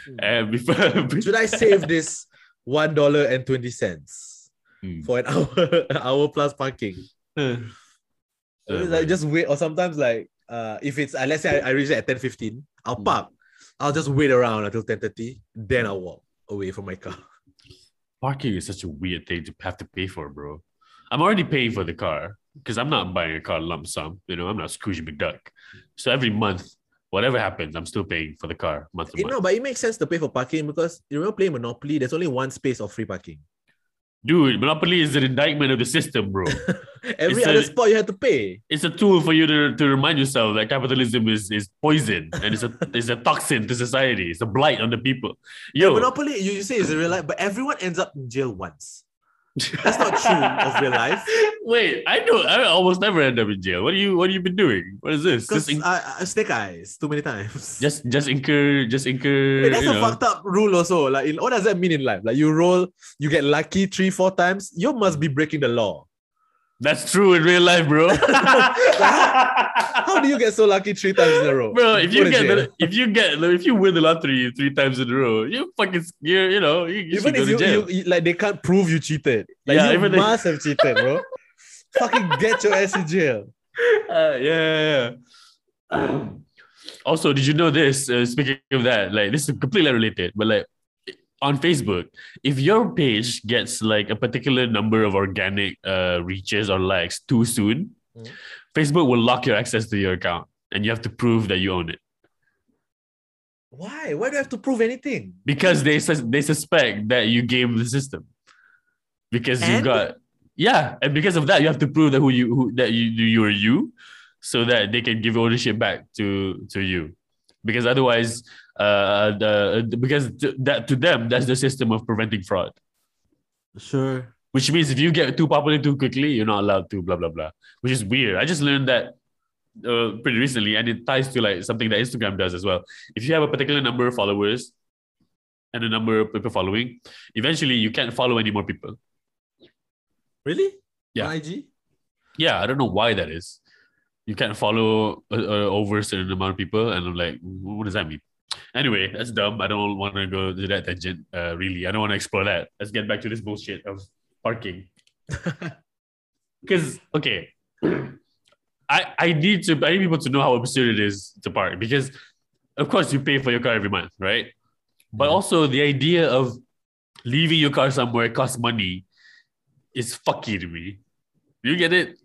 Hmm. And before Should I save this one dollar and twenty cents Hmm. for an hour hour plus parking? Uh, It's like just wait, or sometimes like uh if it's uh, let's say I, I reach it at 10:15, I'll Mm. park. I'll just wait around until 10:30, then I'll walk away from my car. parking is such a weird thing to have to pay for, bro. I'm already paying for the car because I'm not buying a car lump sum. You know, I'm not Scrooge McDuck. So every month, whatever happens, I'm still paying for the car month to eh, You month. know, but it makes sense to pay for parking because you remember playing Monopoly, there's only one space of free parking. Dude, Monopoly is an indictment of the system, bro. Every It's other a- spot you have to pay. it's a tool for you to, to remind yourself that capitalism is, is poison and it's a it's a toxin to society. It's a blight on the people. Yo, Monopoly, you, you say it's a real life, but everyone ends up in jail once. That's not true of real life. Wait, I know I almost never end up in jail. What do you what have you been doing? What is this? Because Just in, I, I snake eyes too many times. just just incur just incur Wait, that's a know. fucked up rule also. Like, in, what does that mean in life? Like, you roll, you get lucky three, four times. You must be breaking the law. That's true in real life, bro. How do you get so lucky three times in a row? Bro, if you to get the, if you get if you win the lottery three times in a row, you fucking you you know you, you even if you, you, like they can't prove you cheated, like Yeah, you even they- must have cheated, bro. Fucking get your ass in jail. Uh, yeah, yeah, yeah. also, did you know this? Uh, speaking of that, like this is completely related, but like on Facebook, if your page gets like a particular number of organic uh reaches or likes too soon, Mhm. Facebook will lock your access to your account, and you have to prove that you own it Why? Why do I have to prove anything? because they sus- they suspect that you game the system because you got yeah, and because of that, you have to prove that who you who that you you are you, so that they can give ownership back to to you, because otherwise, uh, the because th- that to them that's the system of preventing fraud. Sure. Which means if you get too popular too quickly, you're not allowed to blah blah blah. Which is weird. I just learned that uh, pretty recently, and it ties to like something that Instagram does as well. If you have a particular number of followers and a number of people following, eventually you can't follow any more people. Really? Yeah. On IG? Yeah, I don't know why that is. You can't follow uh, uh, over a certain amount of people, and I'm like, what does that mean? Anyway, that's dumb. I don't want to go to that tangent. Uh, really, I don't want to explore that. Let's get back to this bullshit of parking. Because okay, I I need to I need people to know how absurd it is to park because, of course, you pay for your car every month, right? But Yeah. also the idea of leaving your car somewhere costs money is fucky to me. You get it?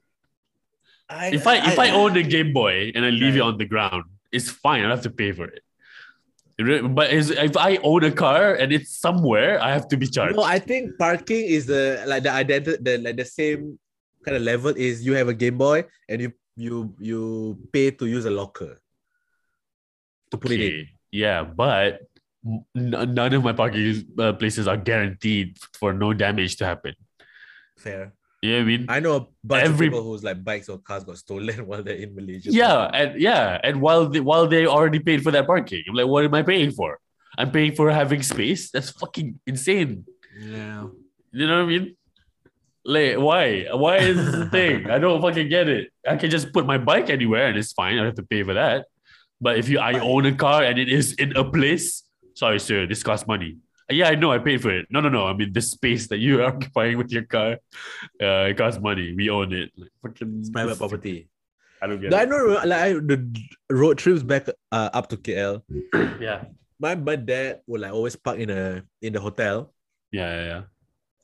If I if I, own a Game Boy and I leave it on the ground, it's fine. I don't have to pay for it. But is if I own a car and it's somewhere, I have to be charged. No, I think parking is the like the identity the like the same kind of level is you have a Game Boy and you you you pay to use a locker to put it in. Yeah, but n- none of my parking uh, places are guaranteed for no damage to happen. Fair. You know I mean? I know a bunch Every- of people whose like bikes or cars got stolen while they're in Malaysia. yeah, and yeah, and while they, while they already paid for that parking, I'm like, what am I paying for? I'm paying for having space. That's fucking insane. Yeah. You know what I mean? Like, why? Why is this a thing? I don't fucking get it. I can just put my bike anywhere and it's fine. I don't have to pay for that. But if you I own a car and it is in a place, sorry, sir, this costs money. Yeah, I know I paid for it. No, no, no. I mean the space that you are occupying with your car, uh, it costs money. We own it. Like, fucking It's private property. I don't get I it. know like I, the road trips back uh, up to KL. Yeah. My my dad would like always park in a in the hotel. Yeah, yeah, yeah.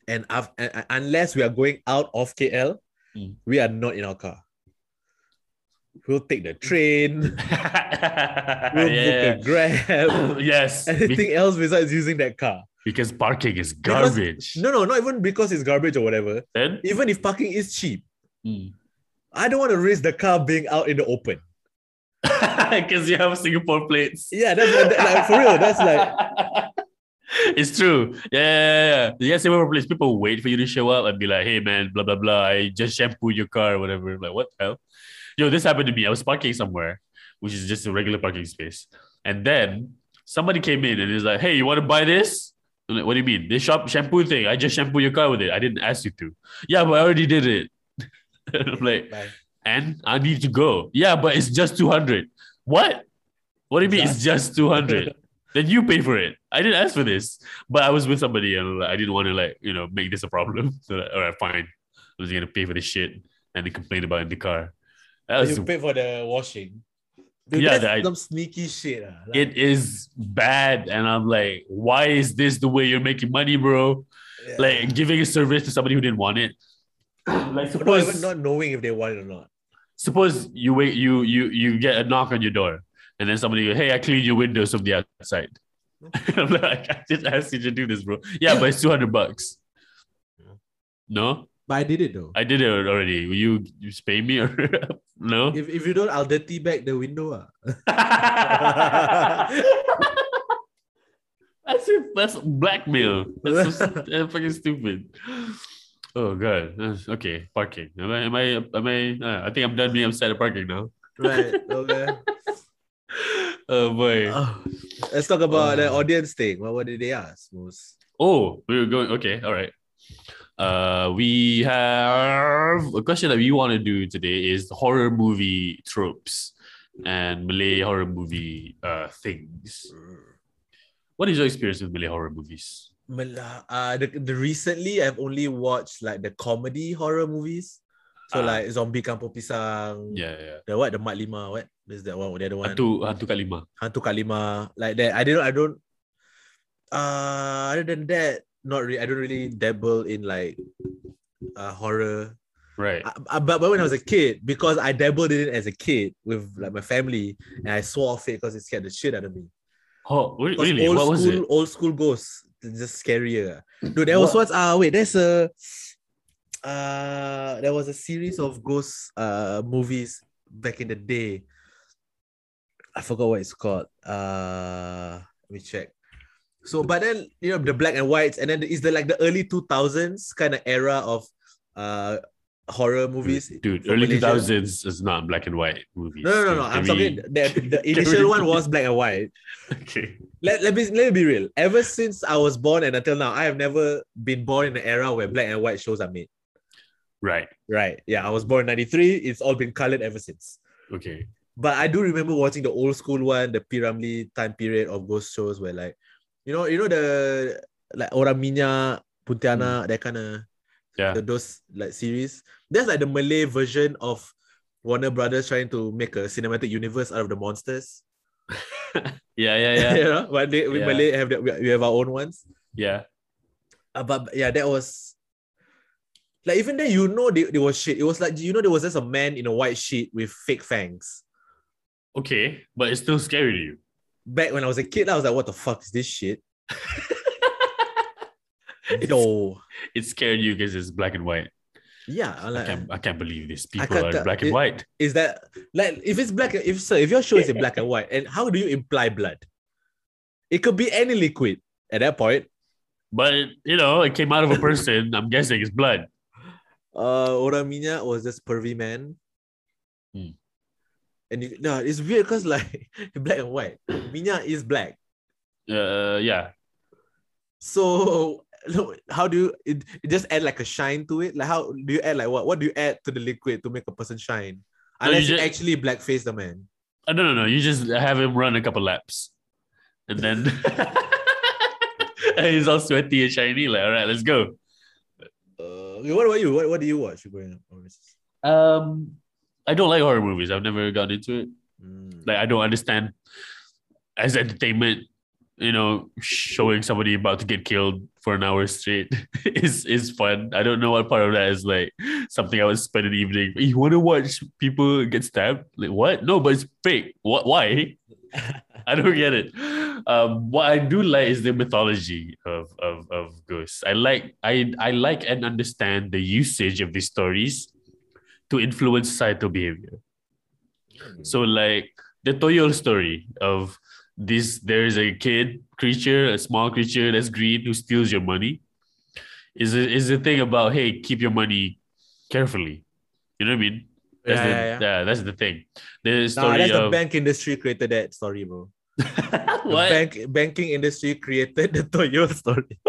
And, af- and and unless we are going out of KL, Mm. we are not in our car. We'll take the train, we'll yeah. book a grab, yes. be- anything else besides using that car. because parking is Because- garbage. No, no, not even because it's garbage or whatever. Then Even if parking is cheap, Mm. I don't want to risk the car being out in the open. because you have Singapore plates. Yeah, that's that- like for real. That's like it's true. Yeah, yeah, yeah. yeah. Singapore plates, people wait for you to show up and be like, hey man, blah blah blah. I just shampooed your car or whatever. Like, what the hell? Yo, this happened to me. I was parking somewhere, which is just a regular parking space. And then somebody came in and is like, hey, you want to buy this? I'm like, what do you mean? This shop shampoo thing. I just shampoo your car with it. I didn't ask you to. Yeah, but I already did it. and I'm like, Like, and I need to go. Yeah, but it's just 200. What? What do you mean it's just 200? then you pay for it. I didn't ask for this. But I was with somebody and I didn't want to like, you know, make this a problem. So like, all right, fine. I was gonna pay for this shit and they complained about it in the car. That was you pay for the washing. Dude, Yeah, that's that some sneaky shit. ah. Like, it is bad. And I'm like, why is this the way you're making money, bro? yeah. Like giving a service to somebody who didn't want it. Like not suppose even not knowing if they want it or not. suppose you wait you you you get a knock on your door and then somebody goes, hey i cleaned your windows from the outside i'm like i just asked you to do this bro yeah but it's 200 bucks no But I did it though. i did it already will you you pay me or no If, if you don't, I'll dirty back the window. ah. that's that's blackmail that's so that's fucking stupid oh god okay parking am i am i am i uh, i think i'm done being upset at parking now right. Okay. oh boy Oh, let's talk about the Oh. audience thing. What, what did they ask most? Oh, we were going. Okay, all right. Uh, we have a question that we want to do today is horror movie tropes and Malay horror movie uh things. What is your experience with Malay horror movies? Uh, the, the recently I've only watched like the comedy horror movies. So Ah. like Zombie Kampung Pisang, Yeah, yeah. the what the Mat Lima, what is that one? The other one, Hantu Hantu Kak Limah. Hantu Kak Limah, like that. I don't, I don't. Uh, other than that, not really. I don't really dabble in like uh horror. Right. Uh, uh, but, but when I was a kid, because I dabbled in it as a kid with like my family, and I swore off it because it scared the shit out of me. Oh, really? old What was school, it? old school ghosts, just scarier. Dude, there was What? once. Uh, wait, there's a. Uh, there was a series of ghost uh movies back in the day. I forgot what it's called. Uh, let me check. So, but then you know the black and whites, and then is the like the early two thousands kind of era of uh horror movies. Dude, early two thousands is not black and white movies. No, no, no, no. I'm talking the, the initial one was black and white. Okay. let, let me let me be real. Ever since I was born and until now, I have never been born in an era where black and white shows are made. Right. Right. Yeah, I was born in 93. It's all been colored ever since. Okay. But I do remember watching the old school one, the P. Ramlee time period of ghost shows where like, you know, you know the like Orang Minyak, Pontianak, that kind of Yeah, the- those like series. That's like the Malay version of Warner Brothers trying to make a cinematic universe out of the monsters. Yeah, yeah, yeah. you know, but they, we Yeah. Malay have that we have our own ones. yeah. Uh, but but yeah, that was like even then you know they, they was shit. It was like you know there was just a man in a white sheet with fake fangs. Okay, but it's still scary to you. Back when I was a kid, I was like, what the fuck is this shit? Yo. It scared you because it's black and white. Yeah, I'm I can't, I can't believe this. People are black and it- white. is that like if it's black if so if your show is in black and white and how do you imply blood it could be any liquid at that point But you know, it came out of a person. I'm guessing it's blood. uh orang minyak was this pervy man Hmm. And you, no it's weird because like black and white minyak is black Uh, yeah. so how do you it, it just add like a shine to it like how do you add like what what do you add to the liquid to make a person shine No, you unless you, actually blackface the man Uh, no, no, no. You just have him run a couple laps, and then and he's all sweaty and shiny. Like, all right, let's go. uh what about you what, what do you watch growing up Um, I don't like horror movies. I've never gotten into it. Mm. Like, I don't understand as entertainment. You know, showing somebody about to get killed for an hour straight is is fun. I don't know what part of that is like something I would spend an evening. You want to watch people get stabbed? Like what? No, but it's fake. What? Why? I don't get it. Um, what I do like is the mythology of, of, of ghosts. I like I I like and understand the usage of these stories to influence societal behavior. Hmm. So like the Toyol story of this, there is a kid creature, a small creature that's green who steals your money. Is a, is the thing about hey, keep your money carefully. You know what I mean? That's Yeah, the, yeah, yeah. that's the thing. The Nah, story that's the bank industry created that story, bro. The what? bank banking industry created the Toyo story.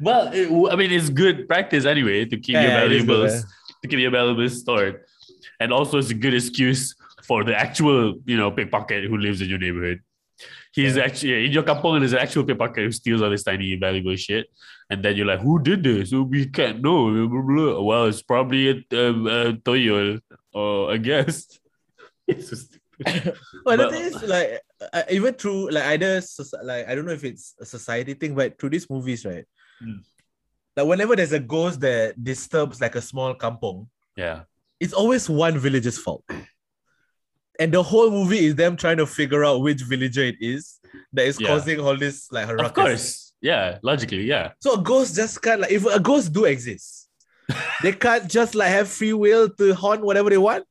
Well, it, I mean, it's good practice anyway to keep your Yeah, it is good, valuables to keep your valuables stored, and also it's a good excuse for the actual, you know, pickpocket who lives in your neighborhood. He's actually in your kampong, and there's an actual pickpocket who steals all this tiny valuable shit, and then you're like, "Who did this? We can't know." Blah, blah, blah. Well, it's probably a, um, a Toyo, or a guest. It's so stupid. But the thing is, like, uh, even through like either like I don't know if it's a society thing, but through these movies, right? Mm. Like whenever there's a ghost that disturbs like a small kampong, Yeah, it's always one villager's fault. And the whole movie is them trying to figure out which villager it is that is Yeah. causing all this like ruckus. of course. Yeah, logically, yeah. So a ghost just can't like if a ghost do exist, they can't just like have free will to haunt whatever they want.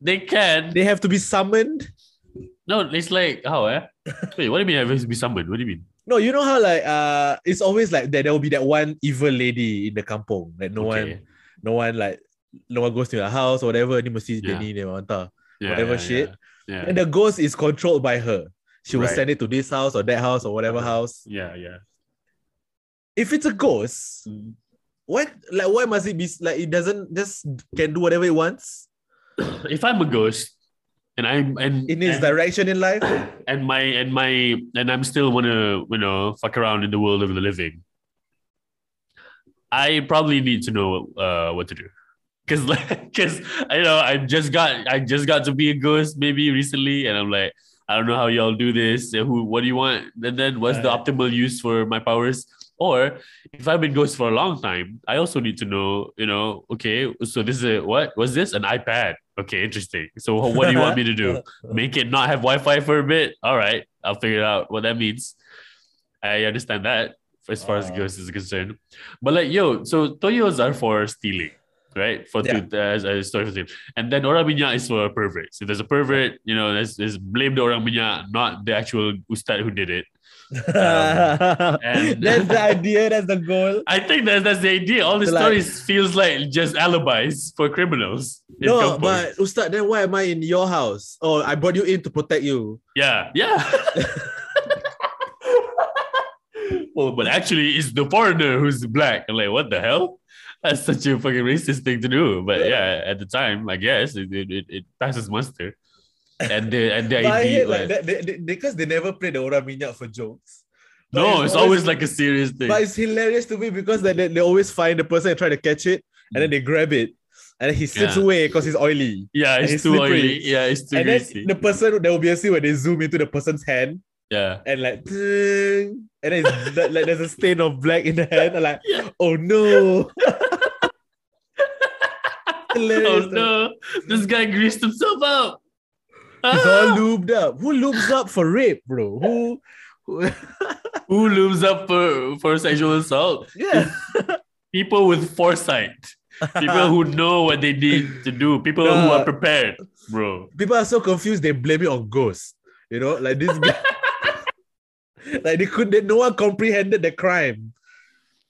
They can. They have to be summoned. No, it's like how eh? Wait, what do you mean? Have to be summoned? What do you mean? No, you know how like uh it's always like that there will be that one evil lady in the kampong that no one no one like no one goes to your house or whatever ni mesti Yeah. dia ni dia hantar. Yeah, whatever yeah, shit. Yeah. And the ghost is controlled by her. She will Right. send it to this house or that house or whatever house. Yeah, yeah. If it's a ghost, why like why must it be like it doesn't just can do whatever it wants If I'm a ghost and I'm and in his and, direction in life? and my and my and I'm still wanna you know fuck around in the world of the living, I probably need to know uh what to do. Cause like cause you know I just got I just got to be a ghost maybe recently and I'm like I don't know how y'all do this who what do you want and then what's the optimal use for my powers or if I've been ghost for a long time I also need to know you know okay so this is a what was this an iPad okay interesting so what do you want me to do make it not have Wi-Fi for a bit. All right, I'll figure out what that means. I understand that as far as ghosts is concerned. But like, yo, so Toyos are for stealing, right? For Yeah. to, as a story for stealing. And then orang minyak is for perverts. If there's a pervert, you know, there's, there's blame the orang minyak, not the actual ustad who did it. Um, and- that's the idea, that's the goal. I think that's that's the idea. All the So, like- stories feels like just alibis for criminals. No, but Ustad, then why am I in your house? Oh, I brought you in to protect you. Yeah, yeah. well, but actually, it's the foreigner who's black. I'm like, what the hell? That's such a fucking racist thing to do. But yeah, at the time, I guess it it, it, it passes muster. And the idea, like that they, they, because they never play the orang minyak for jokes. No, it's it's always like a serious thing. But it's hilarious to me because they, they, they always find the person and try to catch it, and then they grab it, and then he slips Yeah. away because he's oily. Yeah, it's too slippery. oily. Yeah, it's too and then the person there will be a scene where they zoom into the person's hand yeah. and like, and then that- like there's a stain of black in the hand. I'm like, Yeah. oh no. Oh no, this guy greased himself up. He's Ah! all lubed up. Who lubes up for rape, bro? Who? who Who lubes up for, for sexual assault? yeah. People with foresight. People who know what they need to do. People who are prepared, bro. People are so confused. They blame it on ghosts. You know, like this. guy- like they could. They, no one comprehended the crime.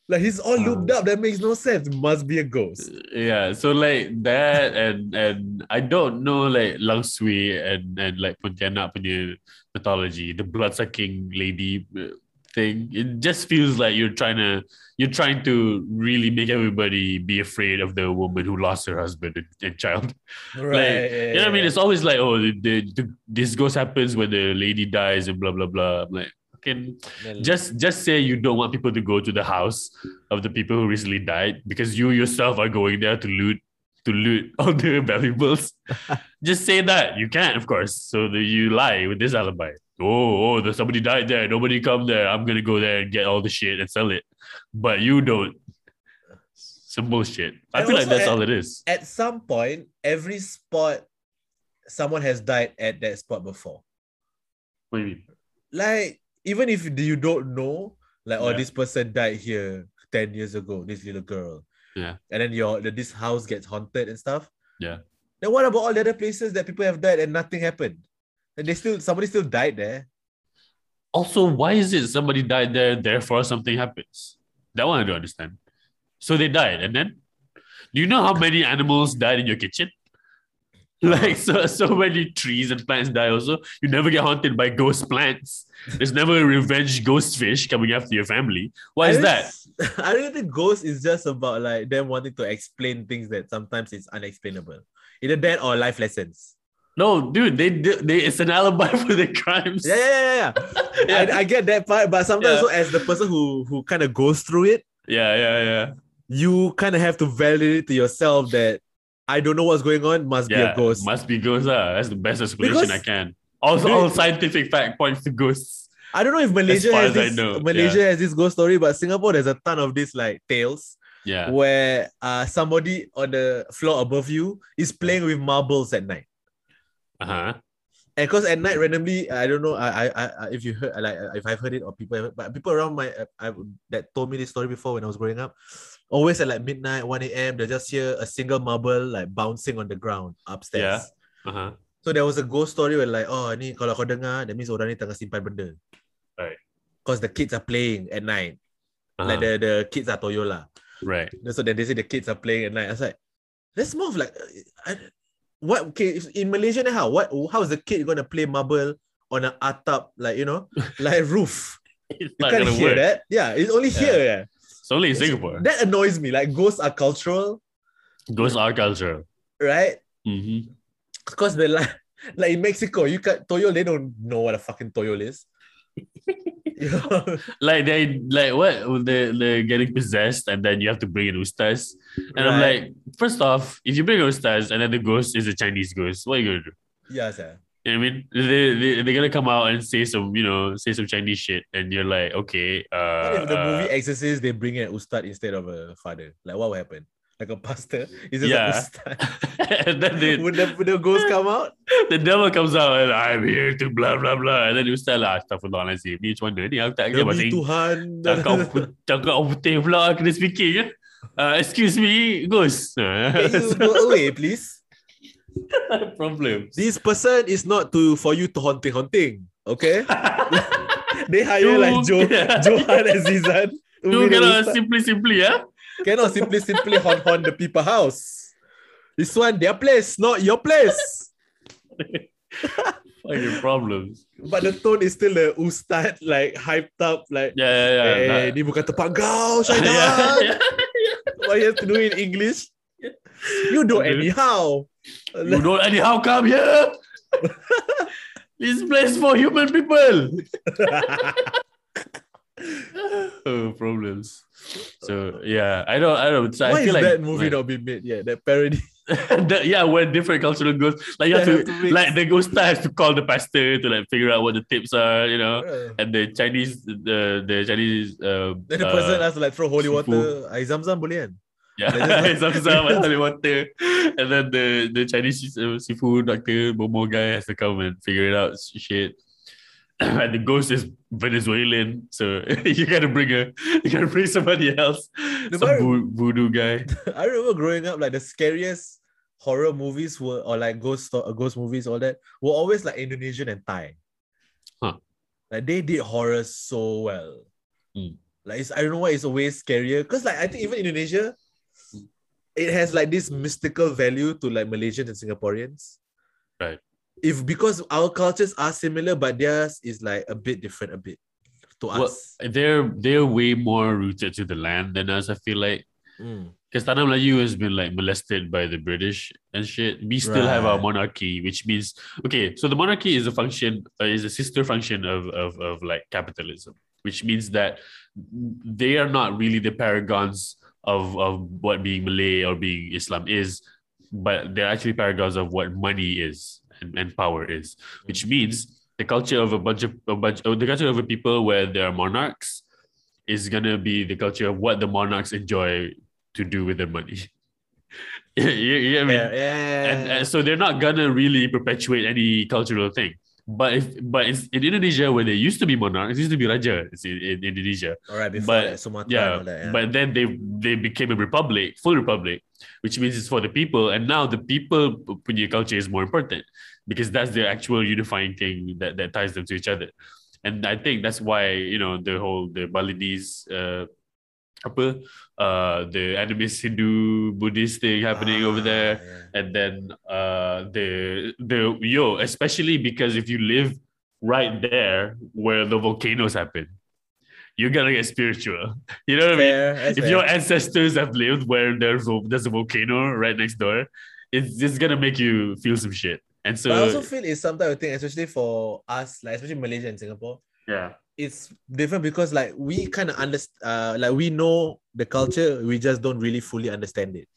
Like he's all lubed up. That makes no sense. Must be a ghost. Yeah, so like that and and I don't know like Lang Sui and and like Pontianak punya mythology, the blood sucking lady uh, thing. It just feels like you're trying to you're trying to really make everybody be afraid of the woman who lost her husband and, and child. Like, you know what I mean? It's always like, oh, the, the, the, this ghost happens when the lady dies and blah blah blah. I'm like, fucking just just say you don't want people to go to the house of the people who recently died because you yourself are going there to loot to loot all the valuables. just say that. You can't, of course. So the, you lie with this alibi. Oh, oh, there's somebody died there. Nobody come there. I'm gonna go there and get all the shit and sell it. But you don't. Some bullshit. I And feel like that's at- all it is. At some point, every spot, someone has died at that spot before. What do you mean? Like even if you don't know, like oh, Yeah. this person died here ten years ago. This little girl. Yeah. And then your this house gets haunted and stuff. Yeah. Then what about all the other places that people have died and nothing happened? And they still somebody still died there. Also, why is it somebody died there, therefore something happens? That one I don't understand. So they died, and then do you know how many animals died in your kitchen? Like so, so many trees and plants die. Also, you never get haunted by ghost plants. There's never a revenge ghost fish coming after your family. Why is I that? I don't think ghost is just about like them wanting to explain things that sometimes it's unexplainable. Either that or life lessons. No, dude, they, they, they it's an alibi for their crimes. Yeah, yeah, yeah, yeah. I, I get that part, but sometimes Yeah. also as the person who who kind of goes through it, yeah, yeah, yeah. you kind of have to validate to yourself that I don't know what's going on, must be Yeah, a ghost. must be ghosts. Ah, That's the best explanation Because- I can. Also, all scientific fact points to ghosts. I don't know if Malaysia has this Malaysia has this ghost story, but Singapore there's a ton of these like tales Yeah. where uh somebody on the floor above you is playing with marbles at night. Uh huh. And because at night randomly, I don't know, I, I, I if you heard like if I've heard it or people, but people around my uh, I, that told me this story before when I was growing up, always at like midnight, one a.m. They just hear a single marble like bouncing on the ground upstairs. Uh huh. So there was a ghost story where like, oh ni kalau kau dengar, that means orang ni tengah simpan benda. Right. Because the kids are playing at night. Uh-huh. Like the, the kids are toyo lah. right. So then they say the kids are playing at night. I was like, that's more of like, uh, I, what? Okay, in Malaysia now, how? What? How is the kid gonna play marble on an atap, like you know, like roof? It's You not can't hear work. that. Yeah, it's only Yeah. here. Yeah, It's only in Singapore. that annoys me. Like ghosts are cultural, Ghosts are cultural. right? Mm-hmm. Because they like, like in Mexico, you can toyo. They don't know what a fucking toyo is. Like they like what they they're getting possessed and then you have to bring in ustaz. And I'm like, first off, if you bring ustaz and then the ghost is a Chinese ghost, what are you gonna do? yeah, sir. You know I mean? They, they, they're gonna come out and say some, you know, say some Chinese shit, and you're like, okay, uh, What if the uh, movie Exorcist they bring in an ustad instead of a father? Like what will happen? Like a pastor? Is it Yeah. ustad? and then they, would, the, would the ghost come out? the devil comes out and I'm here to blah blah blah, and then ustaz lah, astagfirullahalazim, ni macam mana ni? Aku tak Demi bahasa Inggeris. Tuhan. Cakap cakap putih pula kena speaking eh. Uh, excuse me, ghost. Can you go away, please? Problem. This person is not to for you to haunting haunting. Okay? they hire You- like Joe, yeah. Johan and Zizan. You cannot simply simply yeah. cannot simply simply haunt haunt the people house. This one their place, not your place. Fucking problems. But the tone is still the ustad like hyped up like Yeah, yeah, yeah. Eh, Nah. ni bukan tempat kau, yeah, Syaitan. yeah. What you have to do in English? You do anyhow. You don't anyhow come here. this place for human people. oh, problems. So yeah, I don't, I don't. So Why I feel is like that movie like, not been made yet? That parody. the- yeah, when different cultural ghosts, like you have to, to like the ghost star has to call the pastor to like figure out what the tips are, you know, Yeah. and the Chinese, the the Chinese, uh, Then the uh, person has to like throw holy water. Air Zam-Zam boleh kan? Yeah, some some holy water, and then the the Chinese uh, seafood doctor Momo guy has to come and figure it out. Shit, and the ghost is Venezuelan, so you gotta bring a you gotta bring somebody else, The some vo- voodoo guy. I remember growing up, like the scariest horror movies were, or like ghost sto- uh, ghost movies, all that were always like Indonesian and Thai. Huh. Like they did horror so well. Hmm. Like it's, I don't know why it's always scarier. Cause like I think even Indonesia. It has like this mystical value to like Malaysians and Singaporeans. Right. If because our cultures are similar, but theirs is like a bit different, a bit to Well, us. they're they're way more rooted to the land than us. I feel like Mm. because Tanah Melayu has been like molested by the British and shit. We still have our monarchy, which means okay. So the monarchy is a function, uh, is a sister function of, of of like capitalism, which means that they are not really the paragons of of what being Malay or being Islam is, but they're actually paragons of what money is and, and power is, which means the culture of a bunch of a bunch of the culture of a people where there are monarchs is gonna be the culture of what the monarchs enjoy to do with their money. you, you get me? Yeah, yeah. And, and so they're not gonna really perpetuate any cultural thing. But if but it's, in Indonesia, where there used to be monarchs, used to be raja it's in, in Indonesia. all right, before but- that, Sumatra Yeah, that. Yeah. but then they they became a republic, full republic, which means it's for the people. And now the people punya culture is more important because that's the actual unifying thing that, that ties them to each other. And I think that's why you know the whole the Balinese uh, apa uh the animist Hindu Buddhist thing happening over Ah, there yeah. and then uh the the yo especially because if you live right there where the volcanoes happen you're gonna get spiritual you know what i mean if fair. your ancestors have lived where there's a, there's a volcano right next door it's just gonna make you feel some shit and so But I also feel it's sometimes a thing, especially for us, like especially Malaysia and Singapore. yeah It's different because like we kind of understand, uh, like we know the culture, we just don't really fully understand it.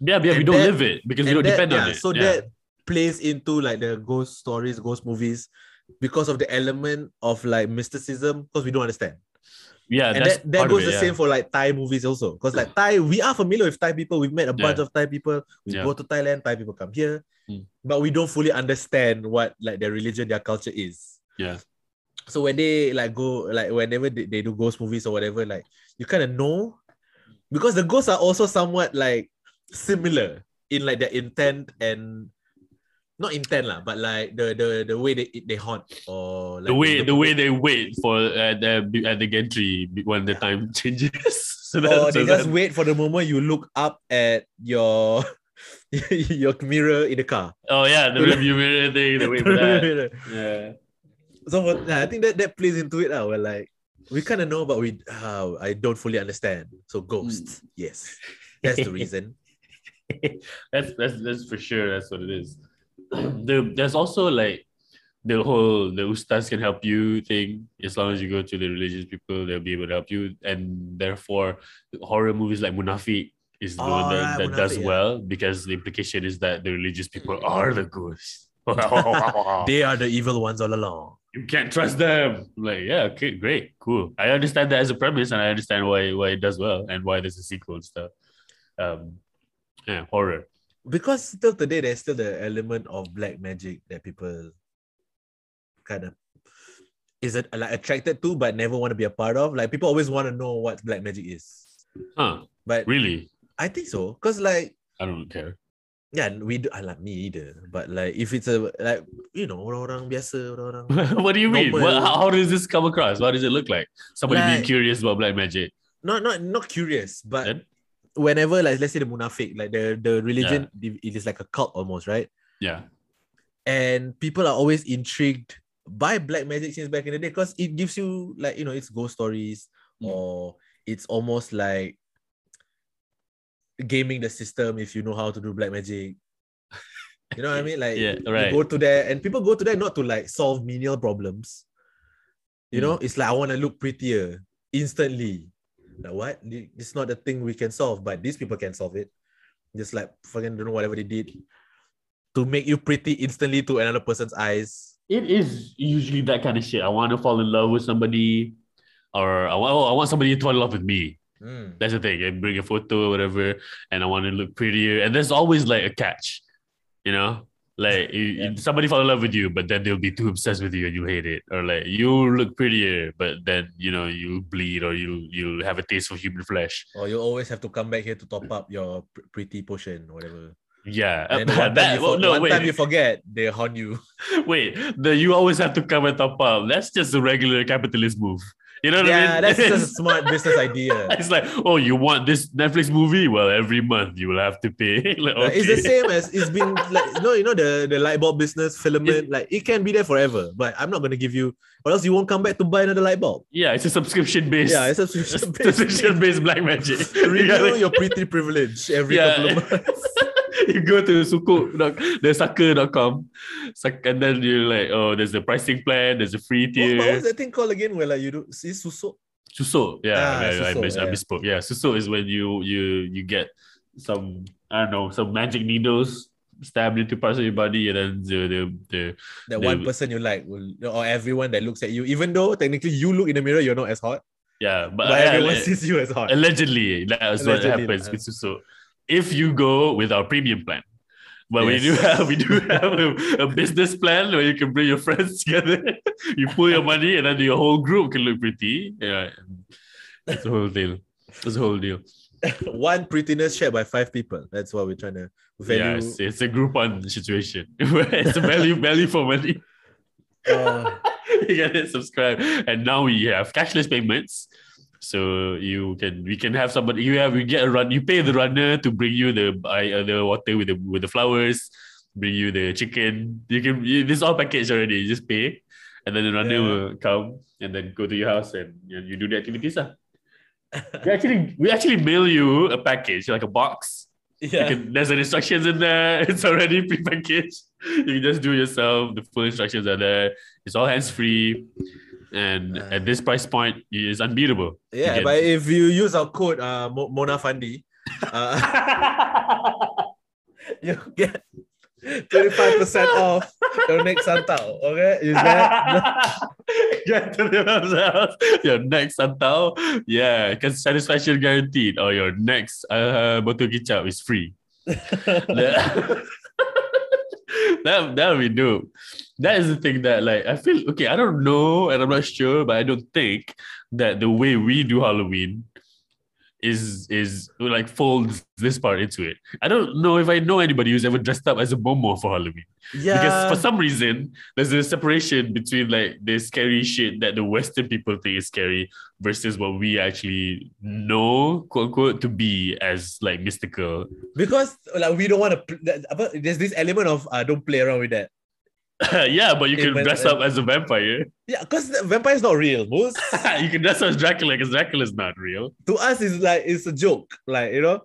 yeah yeah we don't that- live it because we And don't that- depend on it So yeah. that plays into like the ghost stories, ghost movies, because of the element of like mysticism, because we don't understand. yeah and that's that, that goes it, the yeah. same for like Thai movies also. Because like Thai, we are familiar with Thai people. We've met a bunch Yeah. of Thai people. We Yeah. go to Thailand, Thai people come here. Mm. But we don't fully understand what like their religion, their culture is. yeah So when they like go like whenever they, they do ghost movies or whatever, like you kind of know because the ghosts are also somewhat like similar in like their intent and not intent lah, but like the the the way they they haunt or like the way the way they wait for at the at the gantry when the time changes. so that, or so they just that- wait for the moment you look up at your your mirror in the car. oh yeah, the review mirror thing. The wait for that. Yeah. so for, I think that that plays into it. Uh, where like we kind of know, but we uh, I don't fully understand. So ghosts, hmm. yes, that's the reason. that's that's that's for sure. That's what it is. The, there's also like the whole the ustaz can help you thing. As long as you go to the religious people, they'll be able to help you. And therefore, horror movies like Munafik is the Oh, one ah, that, right, that does yeah. well because the implication is that the religious people hmm. are the ghosts. They are the evil ones all along. You can't trust them. Like, yeah, okay, great, cool. I understand that as a premise, and I understand why why it does well and why there's a sequel and stuff. Um, yeah, horror. Because still today there's still the element of black magic that people kind of is it like attracted to but never want to be a part of. Like people always want to know what black magic is. Huh? But Really? I think so. Because like I don't care. Yeah, we do I like me either. But like if it's a like you know, orang-orang biasa, orang-orang what do you mean? What, how, does this come across? What does it look like? Somebody being curious about black magic. not not not curious, but Then? whenever like let's say the munafik, like the the religion, it is like a cult almost, right? Yeah. And people are always intrigued by black magic since back in the day because it gives you like you know it's ghost stories Mm. or it's almost like gaming the system if you know how to do black magic. You know what I mean? Like Yeah, you right. go to there and people go to there not to like solve menial problems. You Mm. know, it's like I want to look prettier. instantly. Like what? It's not a thing we can solve, but these people can solve it. Just like fucking don't know whatever they did to make you pretty instantly to another person's eyes. It is usually that kind of shit. I want to fall in love with somebody, or I want, I want somebody to fall in love with me. Mm. That's the thing. I bring a photo or whatever, and I want to look prettier. And there's always like a catch, you know? Like you, Yeah. somebody fall in love with you, but then they'll be too obsessed with you and you hate it. Or like you look prettier, but then you know you bleed or you you have a taste for human flesh. Or you always have to come back here to top up your pretty potion, whatever. Yeah. And then one, time, that, you, well, for- no, one wait, time you forget, they haunt you. wait. The you always have to come and top up. That's just a regular capitalist move. You know what I yeah, mean? that's just a smart business idea. It's like, oh, you want this Netflix movie? Well, every month you will have to pay. like, Like, It's the same as it's been like you know, you know the, the light bulb business filament, like it can be there forever, but I'm not gonna give you or else you won't come back to buy another light bulb. Yeah, it's a subscription based. Yeah, it's a subscription subscription based black magic. You Renew gotta- your pretty privilege every Yeah. couple of months. you go to suku the sucker.com suck, and then you're like, oh, there's a pricing plan, there's a free tier. what was that thing called again? Where like you do see susuk? Susuk, yeah, Ah, I, I, susuk, mis- I yeah. misspoke. Yeah, susuk is when you you you get some I don't know some magic needles stabbed into parts of your body, and then the the, the That The- one person you like will or everyone that looks at you, even though technically you look in the mirror, you're not as hot, yeah, but, but yeah, everyone like- sees you as hot. allegedly that's what happens uh. with susuk. If you go with our premium plan. But we do have we do have a, a business plan where you can bring your friends together. you pull your money and then your whole group can look pretty. Yeah. That's the whole deal. It's the whole deal. one prettiness shared by five people. That's what we're trying to value. Yeah, it's, it's a Groupon situation. it's a value value for money. Uh, you get it, subscribe. And now we have cashless payments. So you can we can have somebody you have we get a run you pay the runner to bring you the uh, the water with the with the flowers, bring you the chicken. You can you, this is all package already. You just pay, and then the runner Yeah. will come and then go to your house and, and you do the activities. lah. we actually we actually mail you a package like a box. Yeah. can, there's an instructions in there. It's already prepackaged. You can just do it yourself. The full instructions are there. It's all hands free, and Uh. at this price point, it is unbeatable. Yeah, but if you use our code uh, Mo- Mona Fandey, uh, you get 25% off your next Santau. Okay? Is that Get to themselves. Your next santau, yeah, because satisfaction guaranteed. Or your next uh, botol kicap is free. that, that would be dope. That is the thing that like I feel okay. I don't know, and I'm not sure, but I don't think that the way we do Halloween is is like folds this part into it. I don't know if I know anybody who's ever dressed up as a Momo for Halloween yeah. because for some reason there's a separation between like the scary shit that the Western people think is scary versus what we actually know, quote unquote, to be as like mystical. because like we don't want to. There's this element of uh, don't play around with that. yeah, but you can dress up as a vampire. Yeah, because vampire is not real. Most you can dress up as Dracula because Dracula is not real. to us is like it's a joke. Like you know,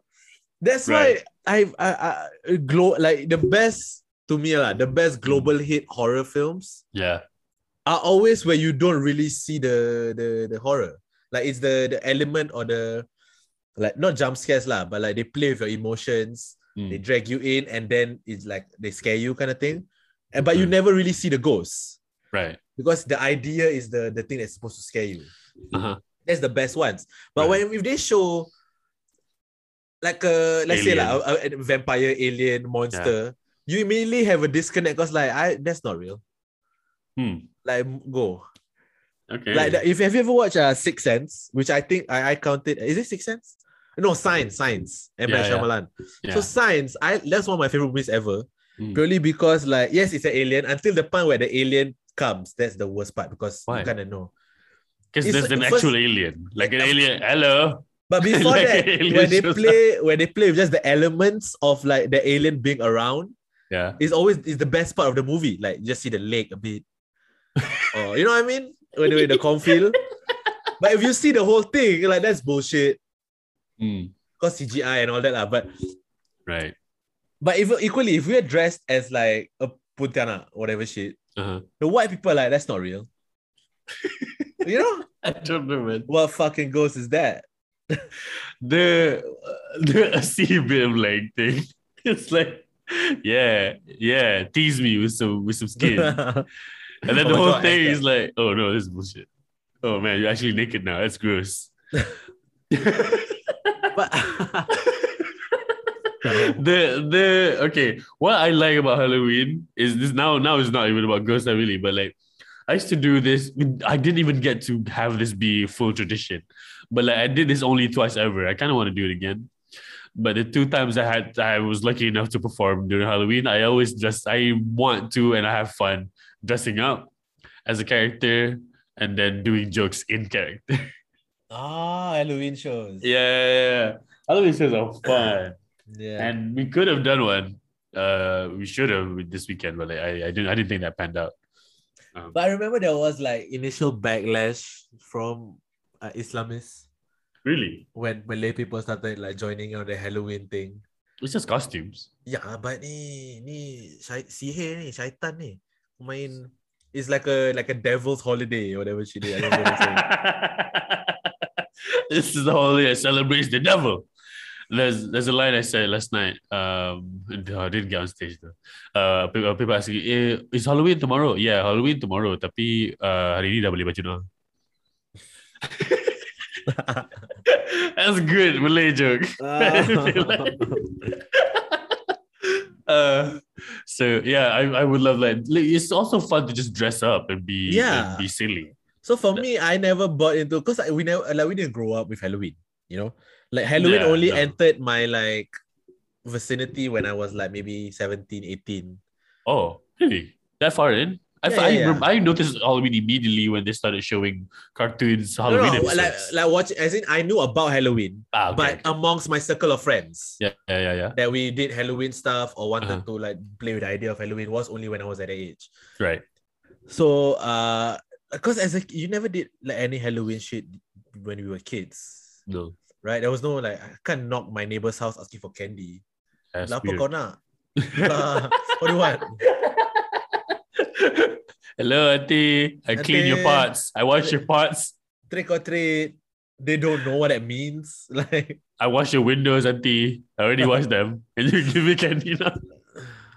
that's Right. why I I, I glow like the best to me lah. The best global hit horror films Yeah. are always where you don't really see the the the horror. Like it's the the element or the like not jump scares lah, but like they play with your emotions. Mm. They drag you in, and then it's like they scare you kind of thing. And but you Mm. never really see the ghosts Right. because the idea is the the thing that's supposed to scare you. Uh-huh. That's the best ones. But Right. when if they show like a let's say Alien. like a, a vampire alien monster, you immediately have a disconnect because like I that's not real. Hmm. Like go. Okay. Like if have you ever watched uh Six Sense, which I think I, I counted is it Six Sense? No, Signs, Signs. M. Yeah, yeah. Yeah. So Signs, I that's one of my favorite movies ever. Mm. Purely because like yes, it's an alien until the point where the alien comes. That's the worst part because Why? you kind of know. Because there's an first- actual alien. Like an alien. Hello. But before Like that, when they play, when they play with just the elements of like the alien being around, Yeah. it's always is the best part of the movie. Like just see the leg a bit, or you know what I mean? When they're in the cornfield. but if you see the whole thing, like that's bullshit. Mm. Cause CGI and all that lah. But Right. But if equally, if we're dressed as like a putana, whatever shit, Uh-huh. the white people are like that's not real. You know I don't know, man. what fucking ghost is that? The the CBM leg thing. It's like, yeah, yeah, tease me with some with some skin. And then Oh the whole God, thing is like, oh no, this is bullshit. Oh man, you're actually naked now. That's gross. but the the okay, what I like about Halloween is this now now it's not even about ghosts really, but like I used to do this. I didn't even get to have this be full tradition, but like I did this only twice ever. I kind of want to do it again. But the two times I had, I was lucky enough to perform during Halloween. I always just, I want to, and I have fun dressing up as a character and then doing jokes in character. ah, Halloween shows. yeah, yeah, yeah. Halloween shows are fun, Yeah. and we could have done one. Uh, we should have this weekend, but like, I, I didn't, I didn't think that panned out. Um, But I remember there was like initial backlash from uh, Islamists really, when Malay people started like joining on the Halloween thing. it's just costumes. Yeah, but ni ni syai- sihir ni syaitan ni main it's like a like a devil's holiday or whatever she did. I don't know what I'm saying. this is the holiday that celebrates the devil. There's there's a line I said last night. Um, I didn't get on stage though. Uh, people, people asking, eh, is Halloween tomorrow? Yeah, Halloween tomorrow. Tapi uh, hari ni dah boleh baju now. That's good Malay joke. uh, so yeah, I, I would love that. Like, It's also fun to just dress up and be Yeah. and be silly. So for me, I never bought into because we never like we didn't grow up with Halloween. You know, like Halloween Yeah, only no. entered my like vicinity when I was like maybe 17, 18. Oh, really? That far in? I, Yeah, I, yeah. I noticed Halloween immediately when they started showing cartoons No, Halloween no, like episodes. like watch as in I knew about Halloween, ah, okay, but okay. amongst my circle of friends yeah, yeah, yeah, yeah. that we did Halloween stuff or wanted Uh-huh. to like play with the idea of Halloween was only when I was at that age. Right. So uh because as a you never did like any Halloween shit when we were kids. No, Right? There was no like I can't knock my neighbor's house asking for candy. Lah, kau nak? What do you want? Hello, auntie. I clean your Auntie. pots. I wash your pots. Trick or treat. They don't know what that means. Like I wash your windows, auntie. I already washed them. And you give me candy now.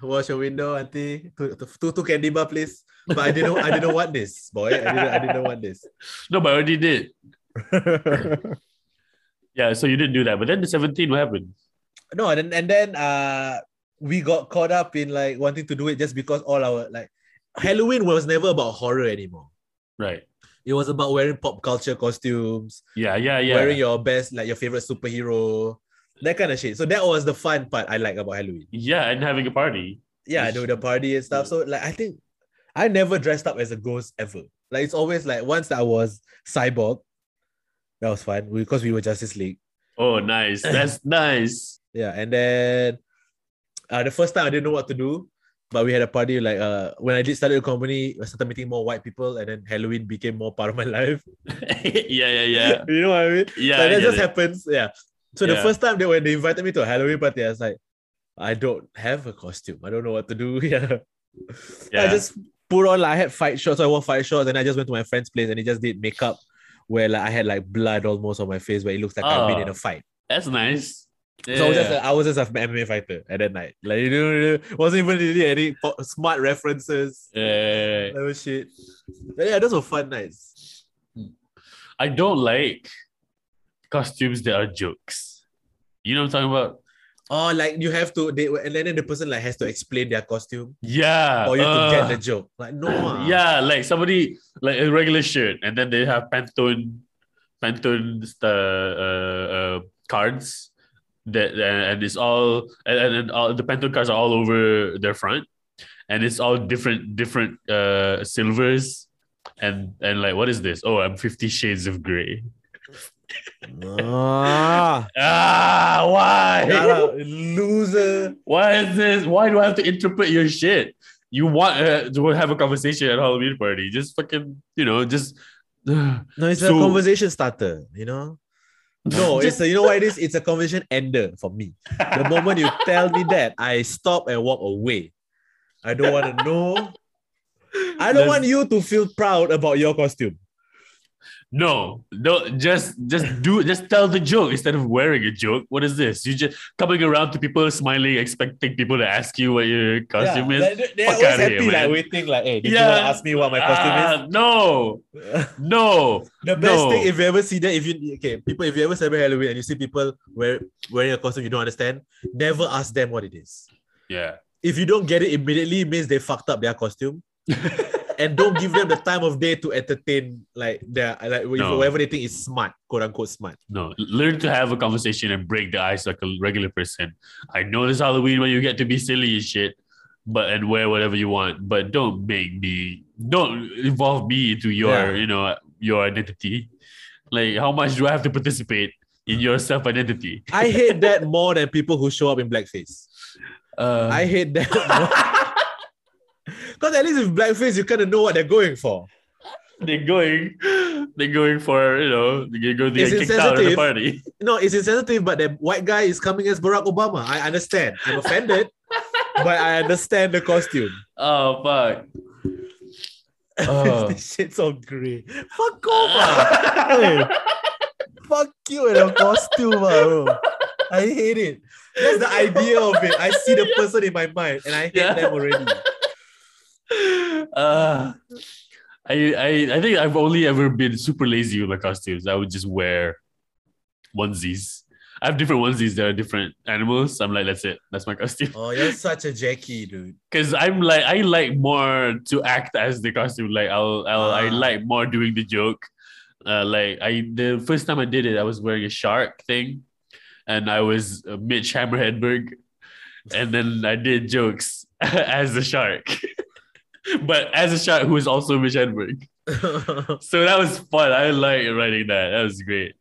wash your window, auntie. Two, two, two candy bar, please. But I didn't I didn't want this, boy. I didn't I didn't want this. No, but I already did. Yeah, so you didn't do that. But then the 17, what happened? no, and then and then uh we got caught up in like wanting to do it just because all our like Halloween was never about horror anymore. Right. It was about wearing pop culture costumes, Yeah, yeah, yeah. wearing your best, like your favorite superhero, that kind of shit. So that was the fun part I like about Halloween. yeah, and having a party. Yeah, do the party and stuff. So like I think I never dressed up as a ghost ever. Like it's always like once I was cyborg, that was fun because we were Justice League. Oh, nice. That's nice. Yeah, and then uh, the first time I didn't know what to do, but we had a party like uh when I did started a company, I started meeting more white people, and then Halloween became more part of my life. yeah, yeah, yeah. you know what I mean? Yeah, like, that just it. happens. Yeah. So the first time they when they invited me to a Halloween party, I was like, I don't have a costume. I don't know what to do. Yeah. yeah. I just put on like I had fight shorts. I wore fight shorts, and I just went to my friend's place and he just did makeup where like I had like blood almost on my face where it looks like I've been in Oh. a ah, fight. That's nice. Yeah. So I was just I was just an MMA fighter at that night. Like you know, wasn't even really any smart references. Yeah. That was shit. But yeah, those were fun nights. I don't like costumes that are jokes. You know what I'm talking about? Oh, like you have to they and then the person like has to explain their costume Yeah. or you have to get uh, the joke. Like no. ah. Yeah, like somebody like a regular shirt, and then they have Pantone, Pantone uh, uh, uh, cards that and it's all and, and and all the Pantone cards are all over their front, and it's all different different uh silvers, and and like what is this? Oh, I'm Fifty Shades of Grey. Ah, Ah, why? loser. Why is this? Why do I have to interpret your shit? You want uh, to have a conversation at Halloween party? Just fucking, you know, just. No, it's a conversation starter, you know? No, it's a, you know what it is? It's a conversation ender for me. The moment you tell me that, I stop and walk away. I don't want to know. I don't want you to feel proud about your costume. No, no, just just do just tell the joke instead of wearing a joke. What is this? You just coming around to people smiling, expecting people to ask you what your costume yeah, is. they- they're Fuck always happy, here, like waiting, like, hey, did you want to ask me what my costume Ah, No, no. The best No. thing, if you ever see that, if you okay, people, if you ever celebrate Halloween and you see people wear, wearing a costume you don't understand, never ask them what it is. Yeah. If you don't get it immediately, it means they fucked up their costume. and don't give them the time of day to entertain like their like No. whatever they think is smart, quote unquote smart. No, learn to have a conversation and break the ice like a regular person. I know this Halloween when you get to be silly and shit, but and wear whatever you want, but don't make me don't involve me into your Yeah. you know your identity. Like how much do I have to participate in your self identity? I hate that more than people who show up in blackface. Uh, I hate that more. Because at least with blackface, you kind of know what they're going for. they're going, they're going for you know they're going to get kicked out of the party. No, it's insensitive, but the white guy is coming as Barack Obama. I understand. I'm offended, but I understand the costume. Oh fuck. Oh. this shit's so grey. Fuck off. ah. Hey, fuck you and your costume, ah, bro. I hate it. That's the idea of it. I see the person in my mind and I hate Yeah. them already. uh, I, I I think I've only ever been super lazy with my costumes. I would just wear onesies. I have different onesies that are different animals. I'm like, that's it. That's my costume. Oh, you're such a Jackie, dude. Because I'm like, I like more to act as the costume. Like, I'll, I'll I Ah. like more doing the joke. Uh, like I, the first time I did it, I was wearing a shark thing, and I was uh, Mitch Hammerheadberg, and then I did jokes as the shark, but as a shark who was also Mitch Hedberg. So that was fun. I like writing that. That was great.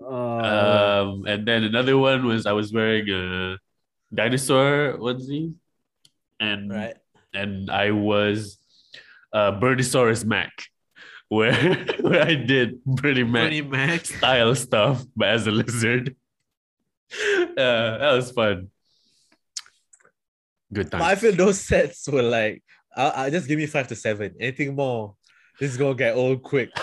Um, and then another one was I was wearing a dinosaur onesie, and right. and I was uh, Berniesaurus Mac, where where I did Bernie Mac Bernie Mac. style stuff, but as a lizard. Uh, that was fun. Good But I feel those sets were like, I, I just give me five to seven. Anything more, this is gonna get old quick.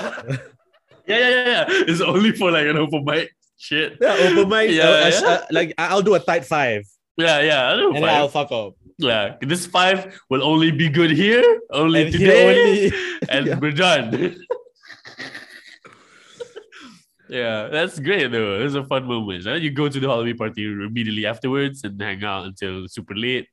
Yeah, yeah, yeah, yeah. It's only for like an open mic shit. yeah, open mic. Yeah, uh, yeah. uh, like I'll do a tight five, Yeah, yeah. I know and I'll fuck up. Yeah, this five will only be good here, only And here today, only- and Yeah. we're done. yeah, that's great though. It's a fun moment. Then you go to the Halloween party immediately afterwards and hang out until super late.